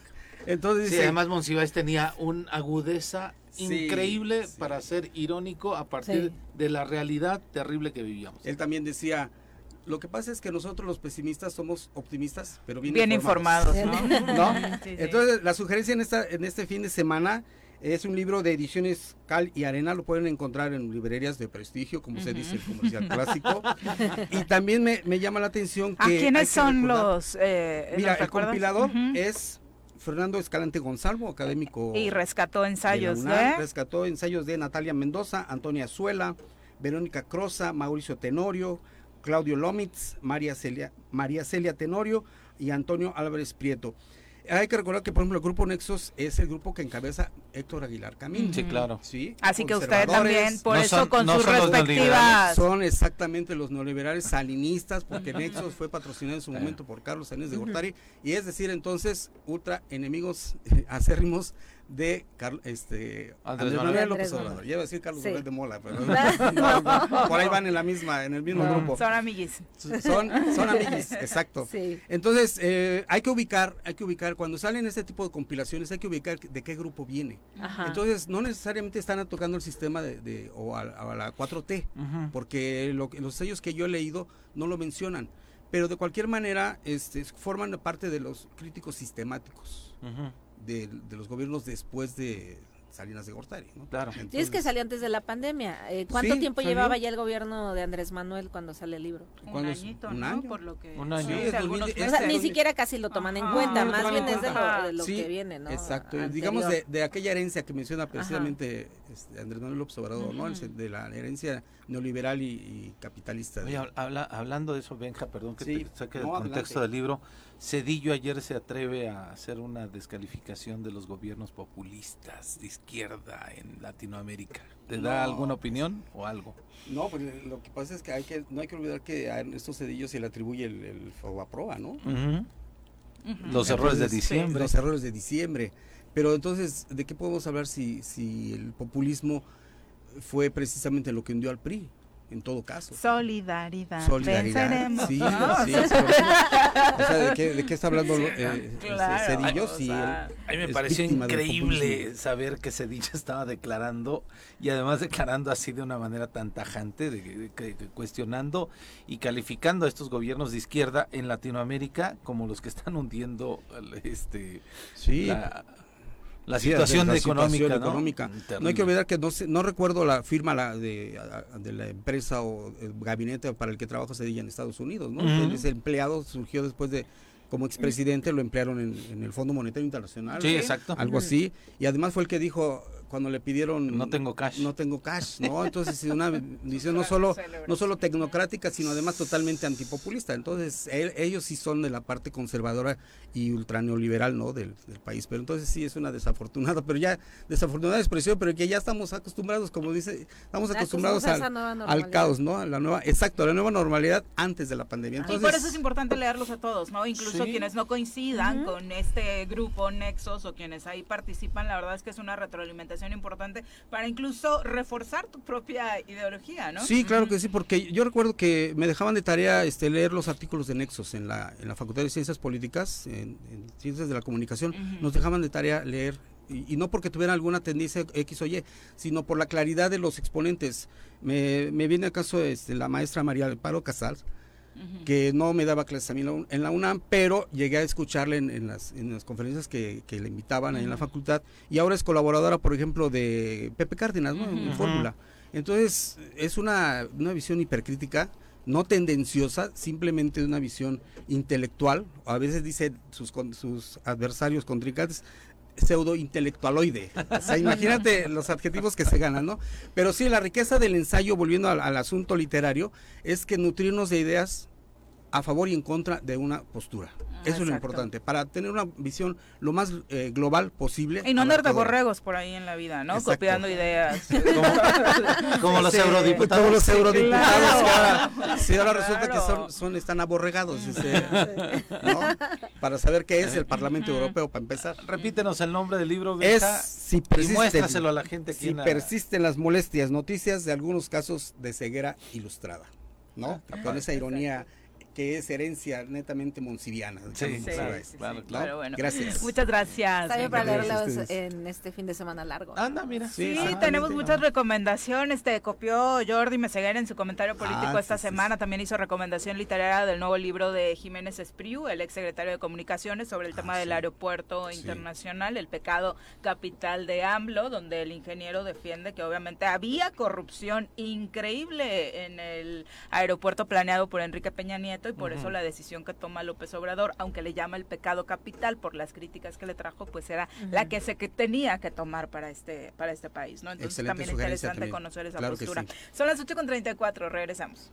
Entonces, sí, además Monsiváis tenía una agudeza increíble para ser irónico a partir de la realidad terrible que vivíamos. Él también decía, Lo que pasa es que nosotros los pesimistas somos optimistas, pero bien, Bien informados, ¿no? ¿no? Bien informados, ¿no? ¿no? Sí, sí. Entonces, la sugerencia en, esta, en este fin de semana es un libro de ediciones Cal y Arena, lo pueden encontrar en librerías de prestigio, como se dice, el comercial clásico. Y también me, me llama la atención que... ¿A quiénes son recordar- los... Eh, Mira, ¿los el recuerdas? compilador es Fernando Escalante Gonzalo, académico Y rescató ensayos de UNAM, de... rescató ensayos de Natalia Mendoza, Antonia Suela, Verónica Croza, Mauricio Tenorio, Claudio Lomitz, María Celia, María Celia Tenorio y Antonio Álvarez Prieto. Hay que recordar que, por ejemplo, el grupo Nexos es el grupo que encabeza Héctor Aguilar Camín. Sí, claro. ¿sí? Así que usted Conservadores. también, por No eso son- con no sus son respectivas... Son exactamente los neoliberales salinistas, porque Nexos fue patrocinado en su momento por Carlos Sáenz de Gortari, y es decir, entonces, ultra enemigos acérrimos de Carl- este, Andrés Andrés Manuel. López Obrador. Iba a decir Carlos Sí. Manuel de Mola, pero no, no, por ahí van en la misma, en el mismo grupo. Son amiguis. Son, son amiguis, exacto. Sí. Entonces, eh, hay que ubicar, hay que ubicar, cuando salen este tipo de compilaciones, hay que ubicar de qué grupo viene. Ajá. Entonces, no necesariamente están tocando el sistema de, de- o a, a la 4T, Ujú. porque lo que- los sellos que yo he leído no lo mencionan. Pero de cualquier manera, este, forman parte de los críticos sistemáticos Ujú. De, de los gobiernos después de Salinas de Gortari. ¿no? Claro. Y es que Entonces, salió antes de la pandemia. Eh, ¿Cuánto Sí, tiempo salió. llevaba ya el gobierno de Andrés Manuel cuando sale el libro? Un añito, ¿Un ¿no? año? Por lo que... Un año. sí, Sí, de es algunos 2000, O meses. sea, ni siquiera casi lo toman en cuenta, No más bien es de lo, de lo Sí, que viene, ¿no? Exacto, Anterior. digamos de, de aquella herencia que menciona precisamente este, Andrés Manuel López Obrador, ¿no? El- de la herencia neoliberal y, y capitalista. Oye, hab- habla- hablando de eso, Benja, perdón que Sí, te saque adelante. contexto del libro, Cedillo ayer se atreve a hacer una descalificación de los gobiernos populistas de izquierda en Latinoamérica. ¿Te da No. alguna opinión o algo? No, pues eh, lo que pasa es que, hay que no hay que olvidar que a estos cedillos se le atribuye el, el Fobaproa, ¿no? Los errores de diciembre. Los errores de diciembre. Pero entonces, ¿de qué podemos hablar si, si el populismo fue precisamente lo que hundió al PRI? En todo caso. Solidaridad. Solidaridad. Venceremos. Sí, ¿no? sí. O sea, ¿de qué, de qué está hablando eh, Claro, Cedillo? o Si sea, él A mí me pareció increíble saber que Cedillo estaba declarando y además declarando así de una manera tan tajante, de, que cuestionando y calificando a estos gobiernos de izquierda en Latinoamérica como los que están hundiendo este Sí. la, la Sí, situación la económica, situación ¿no? económica. No hay que olvidar que no, sé- no recuerdo la firma la de, de la empresa o el gabinete para el que trabaja Cedilla en Estados Unidos, ¿no? Ese empleado surgió después de, como expresidente, lo emplearon en, en el Fondo Monetario Internacional. Sí, ¿no? exacto. Algo así. Y además fue el que dijo cuando le pidieron No tengo cash. no tengo cash no entonces es una visión no solo no solo tecnocrática sino además totalmente antipopulista. Entonces él- ellos sí son de la parte conservadora y ultraneoliberal no del, del país. Pero entonces sí es una desafortunada pero ya desafortunada expresión pero que ya estamos acostumbrados como dice estamos acostumbrados al, caos no a la nueva exacto a la nueva normalidad antes de la pandemia. Y entonces por eso es importante leerlos a todos, ¿no? Incluso Sí. quienes no coincidan con este grupo Nexos o quienes ahí participan, la verdad es que es una retroalimentación importante para incluso reforzar tu propia ideología, ¿no? Sí, claro que sí, porque yo recuerdo que me dejaban de tarea este, leer los artículos de Nexos en la, en la Facultad de Ciencias Políticas, en, en Ciencias de la Comunicación, nos dejaban de tarea leer, y, y no porque tuvieran alguna tendencia X o Y, sino por la claridad de los exponentes. Me, me viene al caso este, la maestra María Amparo Casals, que no me daba clases a mí en la UNAM, pero llegué a escucharle en, en las, en las conferencias que, que le invitaban ahí en la facultad, y ahora es colaboradora, por ejemplo, de Pepe Cárdenas, ¿no? En. Fórmula. Entonces, es una, una visión hipercrítica, no tendenciosa, simplemente una visión intelectual, a veces dice sus, con- sus adversarios contrincantes, pseudo intelectualoide. O sea, imagínate los adjetivos que se ganan, ¿no? Pero sí, la riqueza del ensayo, volviendo al, al asunto literario, es que nutrirnos de ideas a favor y en contra de una postura. Eso es lo importante, para tener una visión lo más eh, global posible. Y no andar de borregos por ahí en la vida, ¿no? Exacto. Copiando ideas. Como los Sí, eurodiputados. Como los eurodiputados Claro. que ahora, sí, ahora resulta que son, son están aborregados, ese, ¿no? Para saber qué es el Parlamento Europeo, para empezar. Repítenos el nombre del libro, Es si y persisten, muéstraselo a la gente aquí si la- persisten las molestias, noticias de algunos casos de ceguera ilustrada, ¿no? Con esa ironía que es herencia netamente monsiviana. Sí, claro, claro. Bueno. Gracias. Muchas gracias. Está bien para leerlos en este fin de semana largo. Anda, mira. Sí, tenemos muchas recomendaciones. Te copió Jordi Meseguer en su comentario político ah, esta semana. También hizo recomendación literaria del nuevo libro de Jiménez Espriu, el ex secretario de Comunicaciones, sobre el ah, tema del aeropuerto internacional, el pecado capital de AMLO, donde el ingeniero defiende que obviamente había corrupción increíble en el aeropuerto planeado por Enrique Peña Nieto y por eso la decisión que toma López Obrador, aunque le llama el pecado capital por las críticas que le trajo, pues era la que se que tenía que tomar para este para este país, ¿no? Entonces también interesante conocer esa postura. Son las 8.34, regresamos.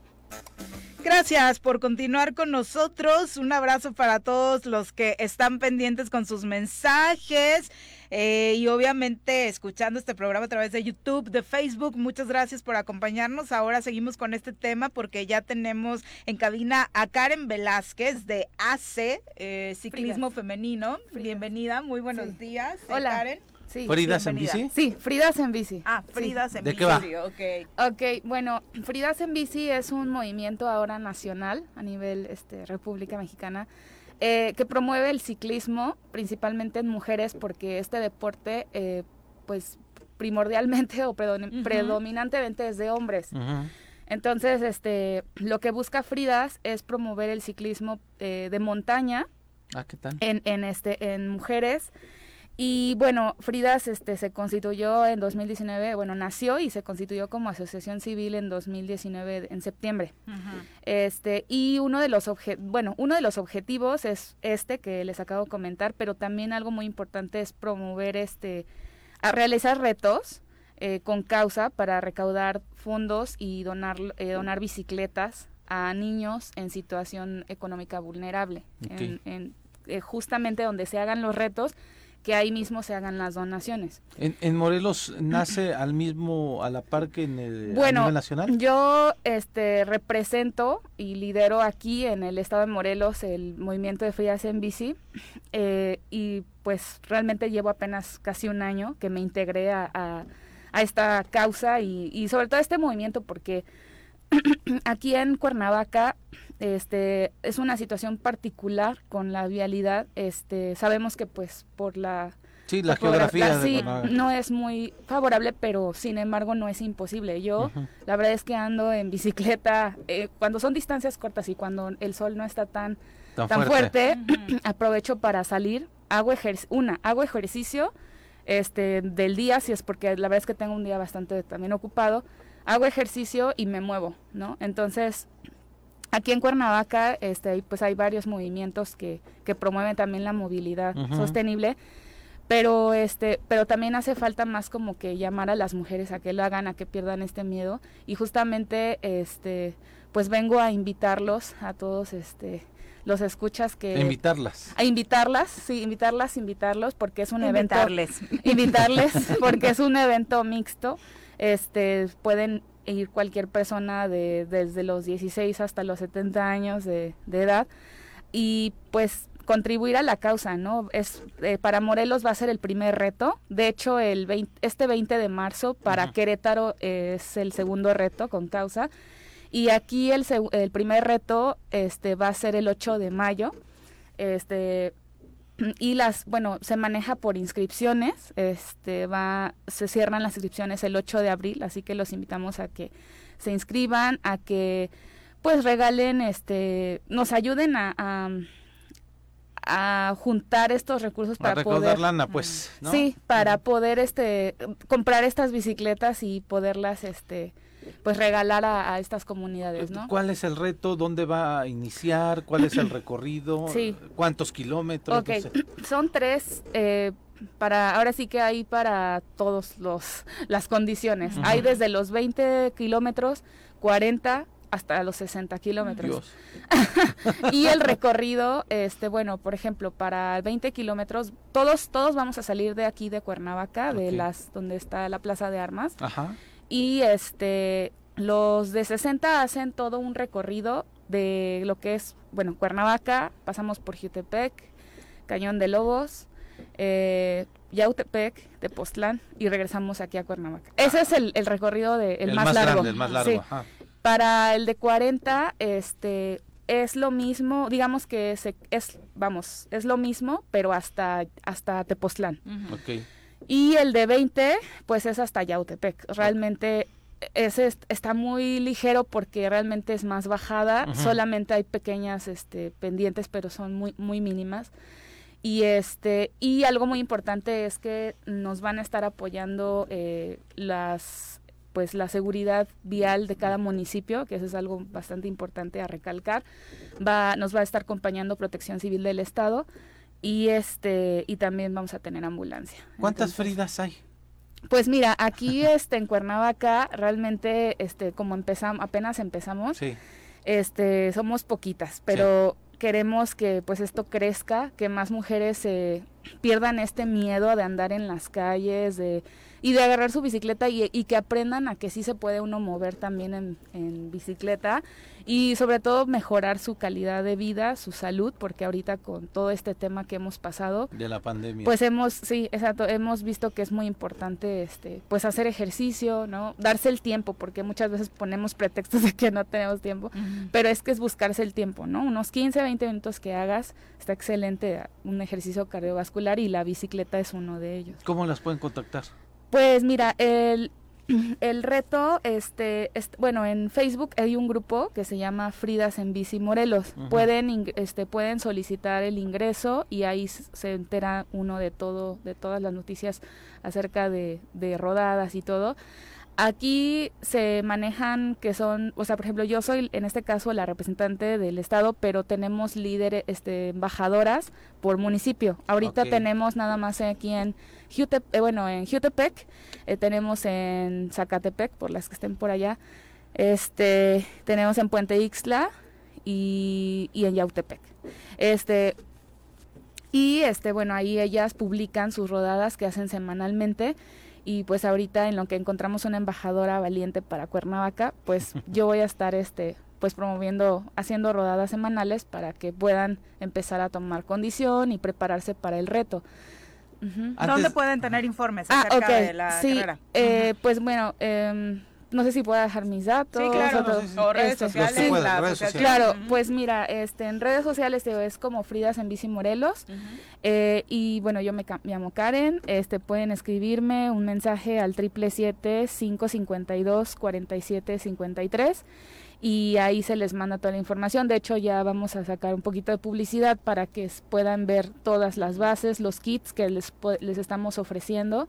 Gracias por continuar con nosotros. Un abrazo para todos los que están pendientes con sus mensajes. Eh, y obviamente escuchando este programa a través de YouTube, de Facebook. Muchas gracias por acompañarnos. Ahora seguimos con este tema porque ya tenemos en cabina a Karen Velázquez de AC, eh, Ciclismo Femenino. Bienvenida, muy buenos días. Eh, Hola. Karen. Sí, ¿Fridas en bici? Sí, Fridas en bici. Ah, Fridas en ¿De bici. qué va? Okay. ok, bueno, Fridas en bici es un movimiento ahora nacional a nivel este, República Mexicana eh, que promueve el ciclismo, principalmente en mujeres, porque este deporte, eh, pues primordialmente o predominantemente es de hombres. Entonces, este, lo que busca Fridas es promover el ciclismo eh, de montaña ah, ¿qué tal? En, en, este, en mujeres y bueno, Fridas este, se constituyó en 2019, bueno, nació y se constituyó como asociación civil en 2019, en septiembre. este Y uno de, los bueno, uno de los objetivos es este que les acabo de comentar, pero también algo muy importante es promover, este, a realizar retos eh, con causa para recaudar fondos y donar, eh, donar bicicletas a niños en situación económica vulnerable, en, eh, justamente donde se hagan los retos que ahí mismo se hagan las donaciones. ¿En, Morelos nace al mismo, a la par que en el bueno, nivel nacional? Yo este, represento y lidero aquí en el estado de Morelos el movimiento de Frías en Bici eh, y pues realmente llevo apenas casi un año que me integré a, a, esta causa y, y sobre todo a este movimiento porque aquí en Cuernavaca este es una situación particular con la vialidad este sabemos que pues por la sí la geografía sí, no es muy favorable pero sin embargo no es imposible. Yo la verdad es que ando en bicicleta eh, cuando son distancias cortas y cuando el sol no está tan tan, fuerte, aprovecho para salir hago ejercicio una hago ejercicio este del día si es porque la verdad es que tengo un día bastante también ocupado hago ejercicio y me muevo, ¿no? Entonces, aquí en Cuernavaca, este, pues hay varios movimientos que, que promueven también la movilidad sostenible, pero este, pero también hace falta más como que llamar a las mujeres a que lo hagan, a que pierdan este miedo, y justamente, este, pues vengo a invitarlos a todos, este, los escuchas que... invitarlas. A invitarlas, sí, invitarlas, invitarlos, porque es un invitarles. evento... Invitarles. porque es un evento mixto este, pueden ir cualquier persona de, desde los 16 hasta los 70 años de, edad y pues contribuir a la causa, ¿no? Es eh, para Morelos va a ser el primer reto. De hecho, el este 20 de marzo para Querétaro es el segundo reto con causa y aquí el, el primer reto este va a ser el 8 de mayo. Este y las bueno se maneja por inscripciones este va se cierran las inscripciones el 8 de abril así que los invitamos a que se inscriban a que pues regalen este nos ayuden a, a, juntar estos recursos para poder lana pues sí para poder este comprar estas bicicletas y poderlas este pues regalar a, estas comunidades, ¿no? ¿Cuál es el reto? ¿Dónde va a iniciar? ¿Cuál es el recorrido? ¿Cuántos kilómetros? son tres. Eh, para ahora sí que hay para todos los las condiciones. Hay desde los 20 kilómetros, 40 hasta los 60 kilómetros. y el recorrido, este, bueno, por ejemplo, para 20 kilómetros, todos, todos vamos a salir de aquí de Cuernavaca, de las, donde está la plaza de armas. Ajá y este los de 60 hacen todo un recorrido de lo que es, bueno, Cuernavaca, pasamos por Jutepec, Cañón de Lobos, eh, Yautepec, Tepoztlán y regresamos aquí a Cuernavaca. Ese es el, recorrido de, el, más, largo. el más largo. Para el de 40, este, es lo mismo, digamos que se, es, vamos, es lo mismo, pero hasta, hasta Tepoztlán. Y el de 20, pues es hasta Yautepec. Realmente ese está muy ligero porque realmente es más bajada, solamente hay pequeñas este, pendientes, pero son muy, muy mínimas. Y este, y algo muy importante es que nos van a estar apoyando eh, las pues la seguridad vial de cada municipio, que eso es algo bastante importante a recalcar. Va, nos va a estar acompañando Protección Civil del Estado y este y también vamos a tener ambulancia. ¿Cuántas Fridas hay? Pues mira, aquí este en Cuernavaca realmente este como empezamos apenas empezamos. Este somos poquitas, pero queremos que pues esto crezca, que más mujeres se pierdan este miedo de andar en las calles, de y de agarrar su bicicleta y, que aprendan a que sí se puede uno mover también en, en, bicicleta y sobre todo mejorar su calidad de vida, su salud, porque ahorita con todo este tema que hemos pasado de la pandemia, pues hemos sí, exacto, hemos visto que es muy importante este pues hacer ejercicio, ¿no? Darse el tiempo, porque muchas veces ponemos pretextos de que no tenemos tiempo, pero es que es buscarse el tiempo, ¿no? Unos 15, 20 minutos que hagas, está excelente un ejercicio cardiovascular y la bicicleta es uno de ellos. ¿Cómo las pueden contactar? Pues mira, el, el reto, este, bueno, en Facebook hay un grupo que se llama Fridas en Bici Morelos. Pueden, este, pueden solicitar el ingreso y ahí se entera uno de todo, de todas las noticias acerca de, de rodadas y todo. Aquí se manejan que son, o sea, por ejemplo, yo soy en este caso la representante del estado, pero tenemos líderes, este, embajadoras por municipio. Ahorita tenemos nada más aquí en Jutepec, eh, bueno, en Jutepec, eh, tenemos en Zacatepec, por las que estén por allá, este, tenemos en Puente Ixtla y, y en Yautepec. Este, y este, bueno, ahí ellas publican sus rodadas que hacen semanalmente y pues ahorita en lo que encontramos una embajadora valiente para Cuernavaca, pues yo voy a estar este pues promoviendo, haciendo rodadas semanales para que puedan empezar a tomar condición y prepararse para el reto. ¿Dónde pueden tener informes ah, acerca de la sí, carrera? Eh, Pues bueno, eh, no sé si puedo dejar mis datos. Sí, claro. O redes este, sociales. Claro, pues mira, este, en redes sociales es como Fridas en Bici Morelos. Eh, y bueno, yo me llamo Karen. Este, pueden escribirme un mensaje al triple siete cinco cincuenta y dos cuarenta y siete cincuenta y tres y ahí se les manda toda la información. De hecho, ya vamos a sacar un poquito de publicidad para que puedan ver todas las bases, los kits que les, les estamos ofreciendo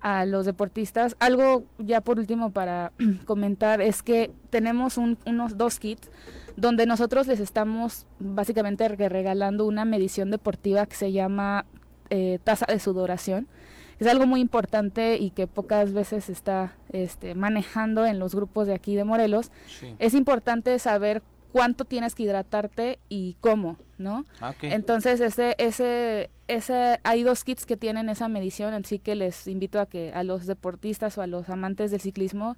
a los deportistas. Algo ya por último para comentar es que tenemos unos dos kits donde nosotros les estamos básicamente regalando una medición deportiva que se llama eh, tasa de sudoración. Es algo muy importante y que pocas veces se está este, manejando en los grupos de aquí de Morelos. Es importante saber cuánto tienes que hidratarte y cómo, ¿no? Ah, Entonces, ese, ese, ese, hay dos kits que tienen esa medición, así que les invito a que a los deportistas o a los amantes del ciclismo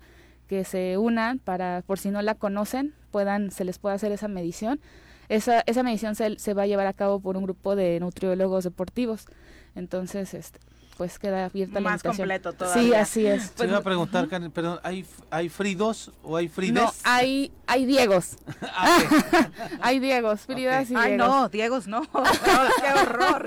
que se unan para, por si no la conocen, puedan, se les pueda hacer esa medición. Esa, esa medición se, se va a llevar a cabo por un grupo de nutriólogos deportivos. Entonces, este, pues queda abierta la invitación. completo todavía. Sí, así es. Te iba a preguntar, Karen, perdón, ¿hay, ¿hay Fridos o hay Frides? No, hay, hay Diegos. Ah, hay Diegos, Fridas y Diegos. Ay, no, Diegos no. ¡Qué horror!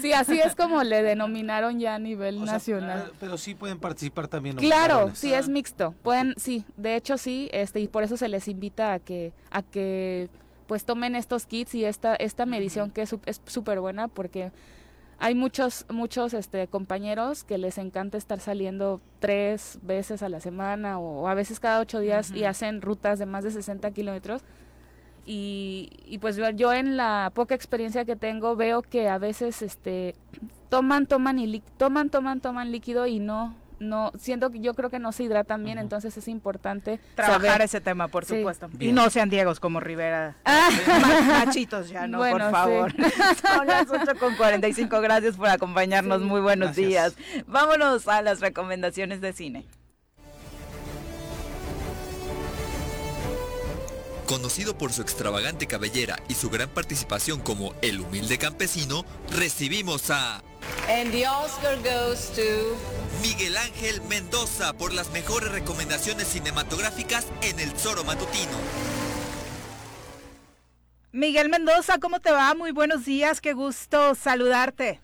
sí, así es como le denominaron ya a nivel nacional. pero sí pueden participar también. Claro, sí, es mixto. Pueden, sí, de hecho sí, este, y por eso se les invita a que, a que pues tomen estos kits y esta, esta medición que es súper buena porque hay muchos, muchos este, compañeros que les encanta estar saliendo tres veces a la semana o, a veces cada ocho días y hacen rutas de más de 60 kilómetros. Y, y, pues yo, en la poca experiencia que tengo veo que a veces este, toman, toman y toman, toman, toman líquido y no, no siento que yo creo que no se hidratan bien, entonces es importante trabajar ese tema, por supuesto. Y no sean Diegos como Rivera. Ah. Machitos ya, no, por favor. Son las 8 con 45, gracias por acompañarnos, muy buenos días. Vámonos a las recomendaciones de cine. Conocido por su extravagante cabellera y su gran participación como el humilde campesino, recibimos a... And the Oscar goes to... Miguel Ángel Mendoza por las mejores recomendaciones cinematográficas en El Zoro Matutino. Miguel Mendoza, ¿cómo te va? Muy buenos días, qué gusto saludarte.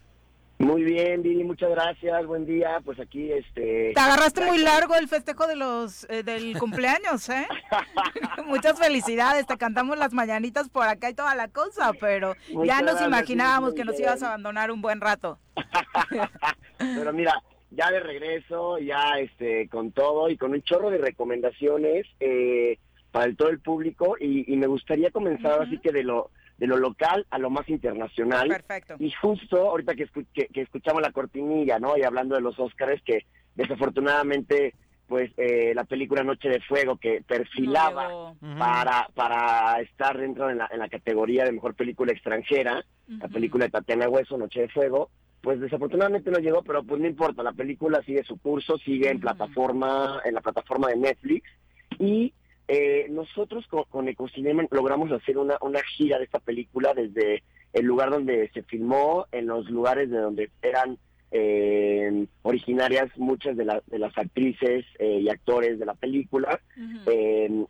Muy bien, Vini, muchas gracias, buen día, pues aquí este... Te agarraste muy largo el festejo de los eh, del cumpleaños, ¿eh? Muchas felicidades, te cantamos las mañanitas por acá y toda la cosa, pero ya nos imaginábamos que nos ibas a abandonar un buen rato. pero mira, ya de regreso, ya este con todo y con un chorro de recomendaciones eh, para todo el público y, me gustaría comenzar así que de lo de lo local a lo más internacional. Perfecto. Y justo ahorita que, que, escuchamos la cortinilla, ¿no? Y hablando de los Óscares, que desafortunadamente, pues eh, la película Noche de Fuego, que perfilaba para, para estar dentro en la, en la categoría de mejor película extranjera, la película de Tatiana Hueso, Noche de Fuego, pues desafortunadamente no llegó, pero pues no importa, la película sigue su curso, sigue en plataforma, en la plataforma de Netflix, y eh, nosotros con, Ecocinema logramos hacer una, una gira de esta película desde el lugar donde se filmó, en los lugares de donde eran eh, originarias muchas de, de las actrices eh, y actores de la película.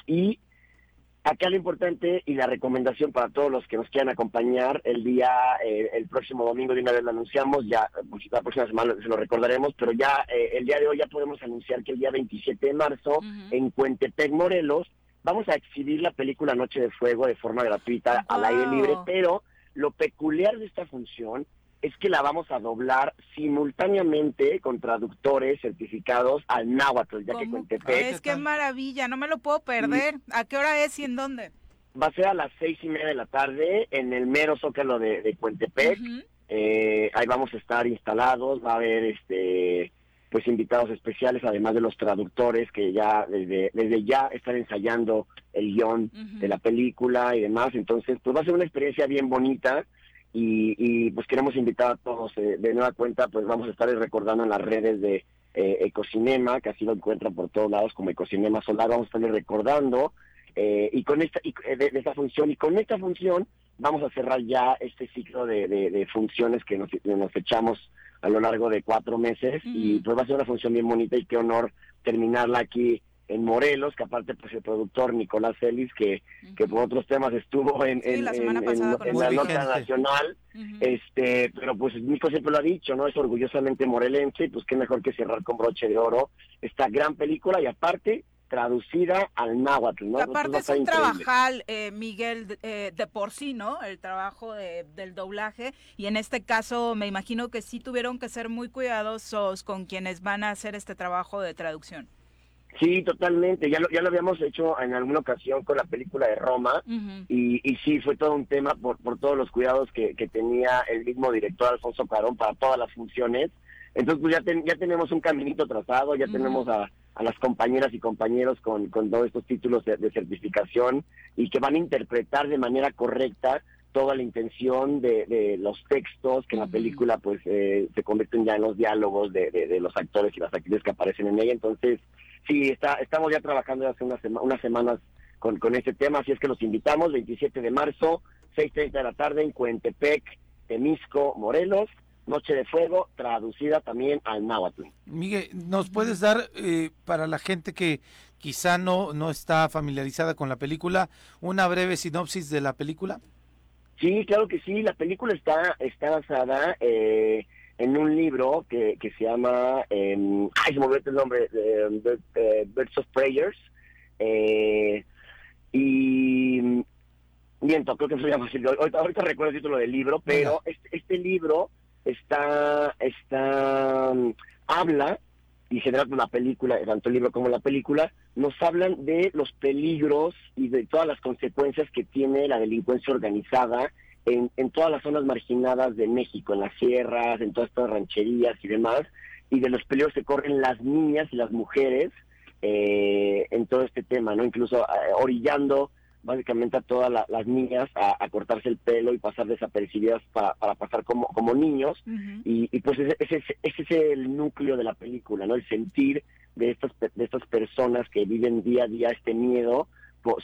y acá lo importante y la recomendación para todos los que nos quieran acompañar el día, el próximo domingo de una vez lo anunciamos, ya pues, la próxima semana se lo recordaremos, pero ya el día de hoy ya podemos anunciar que el día 27 de marzo en Cuentepec, Morelos, vamos a exhibir la película Noche de Fuego de forma gratuita al aire libre, pero lo peculiar de esta función es que la vamos a doblar simultáneamente con traductores certificados al náhuatl, ya que Cuentepec... Es que maravilla, no me lo puedo perder. ¿A qué hora es y en dónde? Va a ser a las seis y media de la tarde en el mero zócalo de, de Cuentepec. Eh, ahí vamos a estar instalados, va a haber este pues invitados especiales, además de los traductores que ya desde, desde ya están ensayando el guion de la película y demás. Entonces, pues va a ser una experiencia bien bonita y, y pues queremos invitar a todos eh, de nueva cuenta, pues vamos a estar recordando en las redes de eh, Ecocinema, que así lo encuentran por todos lados como Ecocinema Solar, vamos a estarles recordando eh, y con esta y, eh, de, esta función y con esta función vamos a cerrar ya este ciclo de, de, funciones que nos, nos echamos a lo largo de cuatro meses y pues va a ser una función bien bonita y qué honor terminarla aquí en Morelos, que aparte pues el productor Nicolás Celis, que, que por otros temas estuvo en, en, la, nota nacional, este, pero pues Nico siempre lo ha dicho, ¿no? Es orgullosamente morelense y pues qué mejor que cerrar con broche de oro esta gran película y aparte traducida al náhuatl, ¿no? Aparte es un trabajal, eh, Miguel, eh, de por sí, ¿no? El trabajo del doblaje y en este caso me imagino que sí tuvieron que ser muy cuidadosos con quienes van a hacer este trabajo de traducción. Sí, totalmente. Ya lo, ya lo habíamos hecho en alguna ocasión con la película de Roma y, y sí, fue todo un tema por, por todos los cuidados que, que tenía el mismo director Alfonso Carón para todas las funciones. Entonces, pues ya, ya tenemos un caminito trazado, ya tenemos a, a las compañeras y compañeros con, con todos estos títulos de, certificación y que van a interpretar de manera correcta toda la intención de, de los textos que en la película pues eh, se convierten ya en los diálogos de, de, los actores y las actrices que aparecen en ella. Entonces, sí, está, estamos ya trabajando hace unas, unas semanas con, con este tema, así es que los invitamos, 27 de marzo, 6.30 de la tarde en Cuentepec, Temisco, Morelos, Noche de Fuego, traducida también al náhuatl. Miguel, ¿nos puedes dar, eh, para la gente que quizá no, no está familiarizada con la película, una breve sinopsis de la película? Sí, claro que sí. La película está, está basada eh, en un libro que, que se llama, eh, ay, se me olvidó el nombre, eh, Birds of Prayers. Eh, y miento, creo que se llama así. Ahorita, ahorita recuerdo el título del libro, pero este, este libro está, está, mm, habla, y genera una película, tanto el libro como la película, nos hablan de los peligros y de todas las consecuencias que tiene la delincuencia organizada en, en todas las zonas marginadas de México, en las sierras, en todas estas rancherías y demás, y de los peligros que corren las niñas y las mujeres eh, en todo este tema, ¿no? Incluso eh, orillando básicamente a todas las niñas a, cortarse el pelo y pasar desapercibidas para, para pasar como, como niños. y, pues ese, ese, es el núcleo de la película, ¿no? El sentir de estas, de estas personas que viven día a día este miedo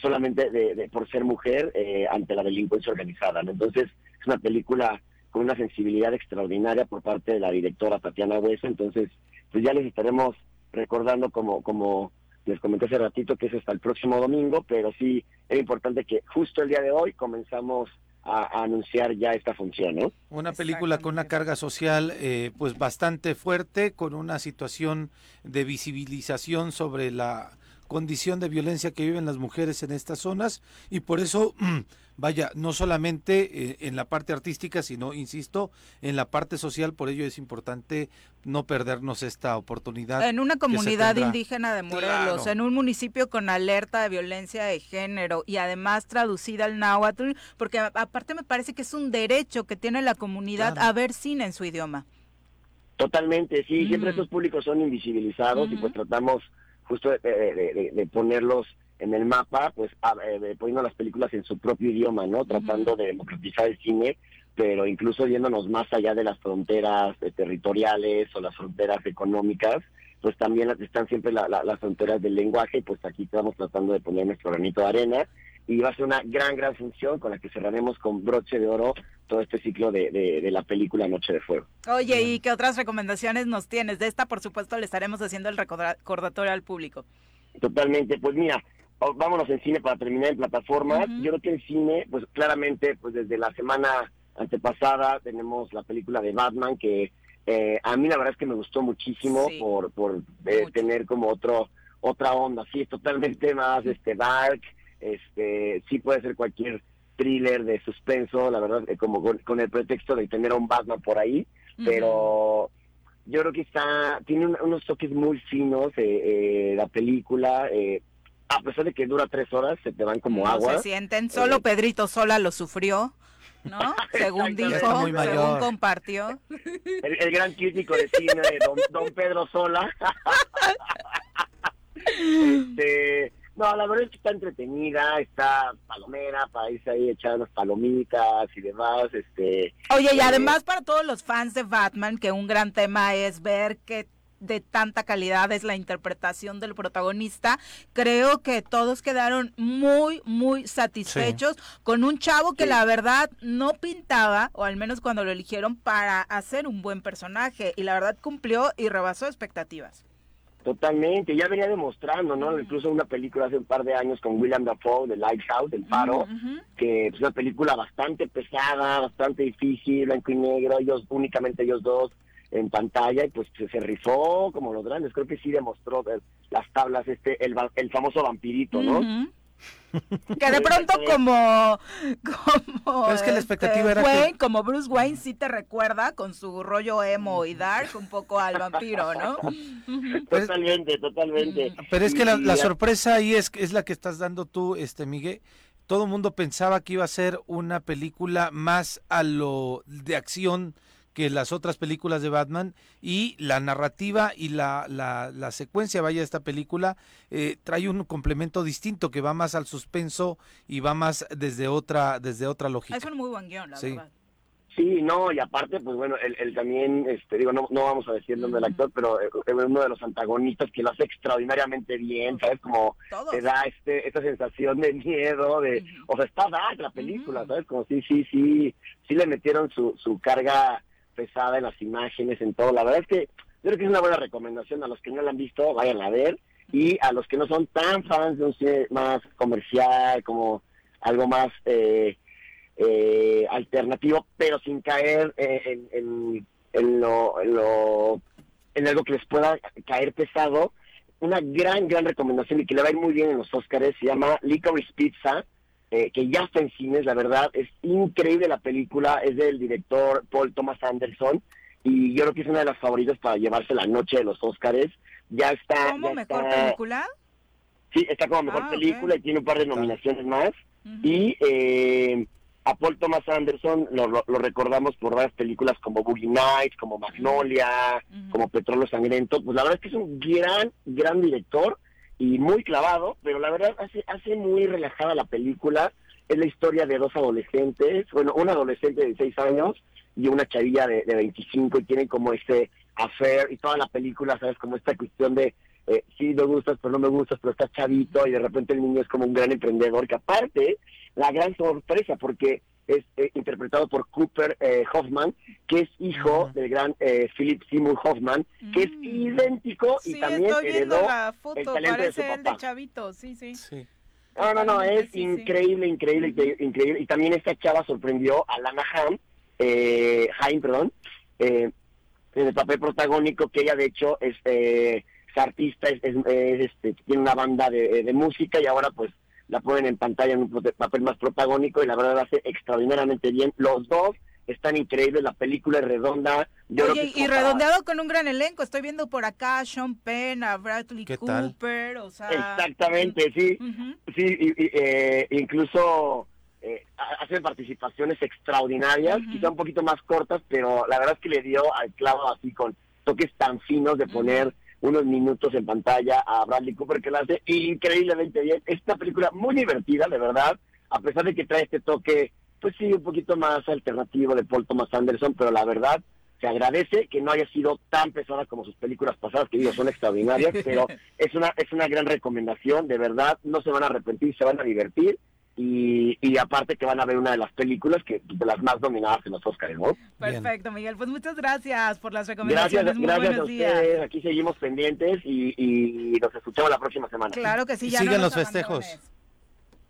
solamente de, por ser mujer eh, ante la delincuencia organizada. Entonces es una película con una sensibilidad extraordinaria por parte de la directora Tatiana Huesa. Entonces, pues ya les estaremos recordando como, como les comenté hace ratito que es hasta el próximo domingo, pero sí es importante que justo el día de hoy comenzamos a, anunciar ya esta función, ¿no? Una película con una carga social eh, pues bastante fuerte, con una situación de visibilización sobre la condición de violencia que viven las mujeres en estas zonas. Y por eso vaya, no solamente eh, en la parte artística, sino, insisto, en la parte social, por ello es importante no perdernos esta oportunidad. En una comunidad indígena de Morelos, en un municipio con alerta de violencia de género y además traducida al náhuatl, porque aparte me parece que es un derecho que tiene la comunidad a ver cine en su idioma. Totalmente, sí, siempre estos públicos son invisibilizados y pues tratamos justo de ponerlos en el mapa, pues eh, poniendo las películas en su propio idioma, ¿no? Tratando de democratizar el cine, pero incluso yéndonos más allá de las fronteras eh, territoriales o las fronteras económicas, pues también están siempre las fronteras del lenguaje, pues aquí estamos tratando de poner nuestro granito de arena y va a ser una gran, gran función con la que cerraremos con broche de oro todo este ciclo de, de, la película Noche de Fuego. Oye, ¿y qué otras recomendaciones nos tienes? De esta, por supuesto, le estaremos haciendo el recordatorio al público. Totalmente, pues mira, vámonos en cine para terminar en plataformas. Yo creo que el cine, pues claramente, pues desde la semana antepasada tenemos la película de Batman que eh, a mí la verdad es que me gustó muchísimo por por eh, tener como otro otra onda, sí, es totalmente más este dark, este sí puede ser cualquier thriller de suspenso, la verdad, eh, como con, el pretexto de tener a un Batman por ahí, pero yo creo que está tiene unos toques muy finos la película eh, a pesar de que dura tres horas, se te van como agua. Se sienten, solo eh, Pedrito Sola lo sufrió. ¿no? según dijo, según compartió. El, gran crítico de cine, don, don Pedro Sola. este, no, la verdad es que está entretenida, está palomera para irse ahí echar unas palomitas y demás. este Oye, y eh, además para todos los fans de Batman, que un gran tema es ver que de tanta calidad es la interpretación del protagonista. Creo que todos quedaron muy, muy satisfechos con un chavo que la verdad no pintaba, o al menos cuando lo eligieron, para hacer un buen personaje. Y la verdad cumplió y rebasó expectativas. Totalmente, ya venía demostrando, ¿no? Incluso una película hace un par de años con William Dafoe, The Lighthouse, El Faro, que es una película bastante pesada, bastante difícil, blanco y negro, ellos, únicamente ellos dos, en pantalla y pues se rifó como los grandes. Creo que sí demostró las tablas, este el, el famoso vampirito, ¿no? Que de pronto como como es que la expectativa este, era como Bruce Wayne sí te recuerda con su rollo emo y dark un poco al vampiro, ¿no? totalmente, totalmente. Pero es que la, la, sorpresa ahí es es la que estás dando tú, este Miguel. Todo el mundo pensaba que iba a ser una película más a lo de acción que las otras películas de Batman y la narrativa y la, la, secuencia, vaya, de esta película eh, trae un complemento distinto que va más al suspenso y va más desde otra, desde otra lógica. Es un muy buen guion, la sí. verdad. Sí, no, y aparte, pues bueno, él, también, este, digo, no, no vamos a decir el nombre del actor, pero eh, es uno de los antagonistas que lo hace extraordinariamente bien, ¿sabes? Como te da este, esta sensación de miedo, de, o sea, está dark la película, ¿sabes? Como sí, sí, sí, sí le metieron su, su carga pesada en las imágenes, en todo. La verdad es que creo que es una buena recomendación. A los que no la han visto, vayan a ver. Y a los que no son tan fans de un cine más comercial, como algo más eh, eh, alternativo, pero sin caer eh, en, en, lo, en, lo, en algo que les pueda caer pesado, una gran, gran recomendación y que le va a ir muy bien en los Oscars, se llama Licorice Pizza eh, que ya está en cines, la verdad, es increíble la película, es del director Paul Thomas Anderson, y yo creo que es una de las favoritas para llevarse la noche de los Óscares. Ya está. ¿Como mejor película? Sí, está como mejor ah, película y tiene un par de nominaciones más. Y eh, a Paul Thomas Anderson lo, lo, recordamos por varias películas como Boogie Nights, como Magnolia, como Petróleo Sangriento. Pues la verdad es que es un gran, gran director y muy clavado, pero la verdad hace, hace muy relajada la película. Es la historia de dos adolescentes, bueno, un adolescente de 16 años y una chavilla de, de 25 y tienen como este affair y toda la película, ¿sabes? Como esta cuestión de, eh, sí me gustas, pero no me gustas, pero estás chavito y de repente el niño es como un gran emprendedor que aparte, la gran sorpresa, porque es eh, interpretado por Cooper eh, Hoffman, que es hijo del gran eh, Philip Seymour Hoffman, que es mm. idéntico y también heredó la foto, el talento de su papá. chavito, sí, sí. No, no, no, es increíble, increíble, increíble. Y también esta chava sorprendió a Lana Haim, eh, Haim, perdón, en el papel protagónico, que ella de hecho es, artista, es, este, tiene una banda de, de música y ahora pues la ponen en pantalla en un papel más protagónico y la verdad hace extraordinariamente bien. Los dos están increíbles, la película es redonda. Oye, y redondeado con un gran elenco, estoy viendo por acá a Sean Penn, a Bradley Cooper, o sea... Exactamente, sí, sí, eh, incluso eh, hacen participaciones extraordinarias, quizá un poquito más cortas, pero la verdad es que le dio al clavo así con toques tan finos de poner unos minutos en pantalla a Bradley Cooper que la hace increíblemente bien. Esta película muy divertida, de verdad, a pesar de que trae este toque, pues sí, un poquito más alternativo de Paul Thomas Anderson, pero la verdad se agradece que no haya sido tan pesada como sus películas pasadas, que digo, son extraordinarias, pero es una, es una gran recomendación, de verdad, no se van a arrepentir, se van a divertir y, y, aparte que van a ver una de las películas que de las más dominadas en los Oscars, ¿no? Perfecto, Miguel. Pues muchas gracias por las recomendaciones. Gracias, gracias a ustedes. Aquí seguimos pendientes y, y, nos escuchamos la próxima semana. Claro que sí. Ya Siguen los festejos.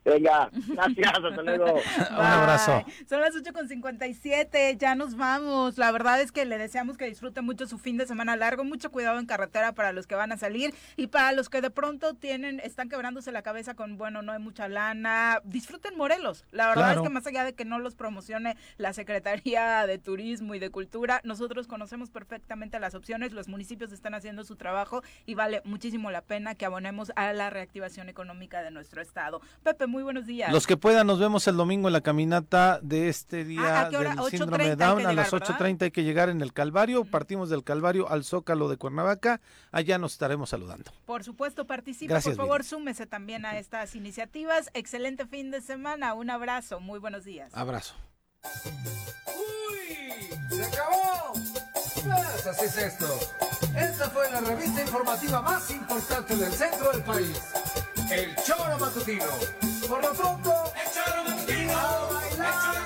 Venga, gracias, hasta luego. Un abrazo. Son las 8.57, ya nos vamos. La verdad es que le deseamos que disfruten mucho su fin de semana largo. Mucho cuidado en carretera para los que van a salir y para los que de pronto tienen, están quebrándose la cabeza con, bueno, no hay mucha lana. Disfruten Morelos. La verdad es que más allá de que no los promocione la Secretaría de Turismo y de Cultura, nosotros conocemos perfectamente las opciones. Los municipios están haciendo su trabajo y vale muchísimo la pena que abonemos a la reactivación económica de nuestro estado. Pepe, muy buenos días. Los que puedan, nos vemos el domingo en la caminata de este día del síndrome de Down. A las 8.30 hay que llegar en el Calvario. Partimos del Calvario al Zócalo de Cuernavaca. Allá nos estaremos saludando. Por supuesto, participe. por favor, súmese también a estas iniciativas. Excelente fin de semana. Un abrazo. Muy buenos días. Abrazo. ¡Uy! ¡Se acabó! Pues así es esto. Esta fue la revista informativa más importante del centro del país el choro matutino. Por lo pronto, el choro matutino. A bailar.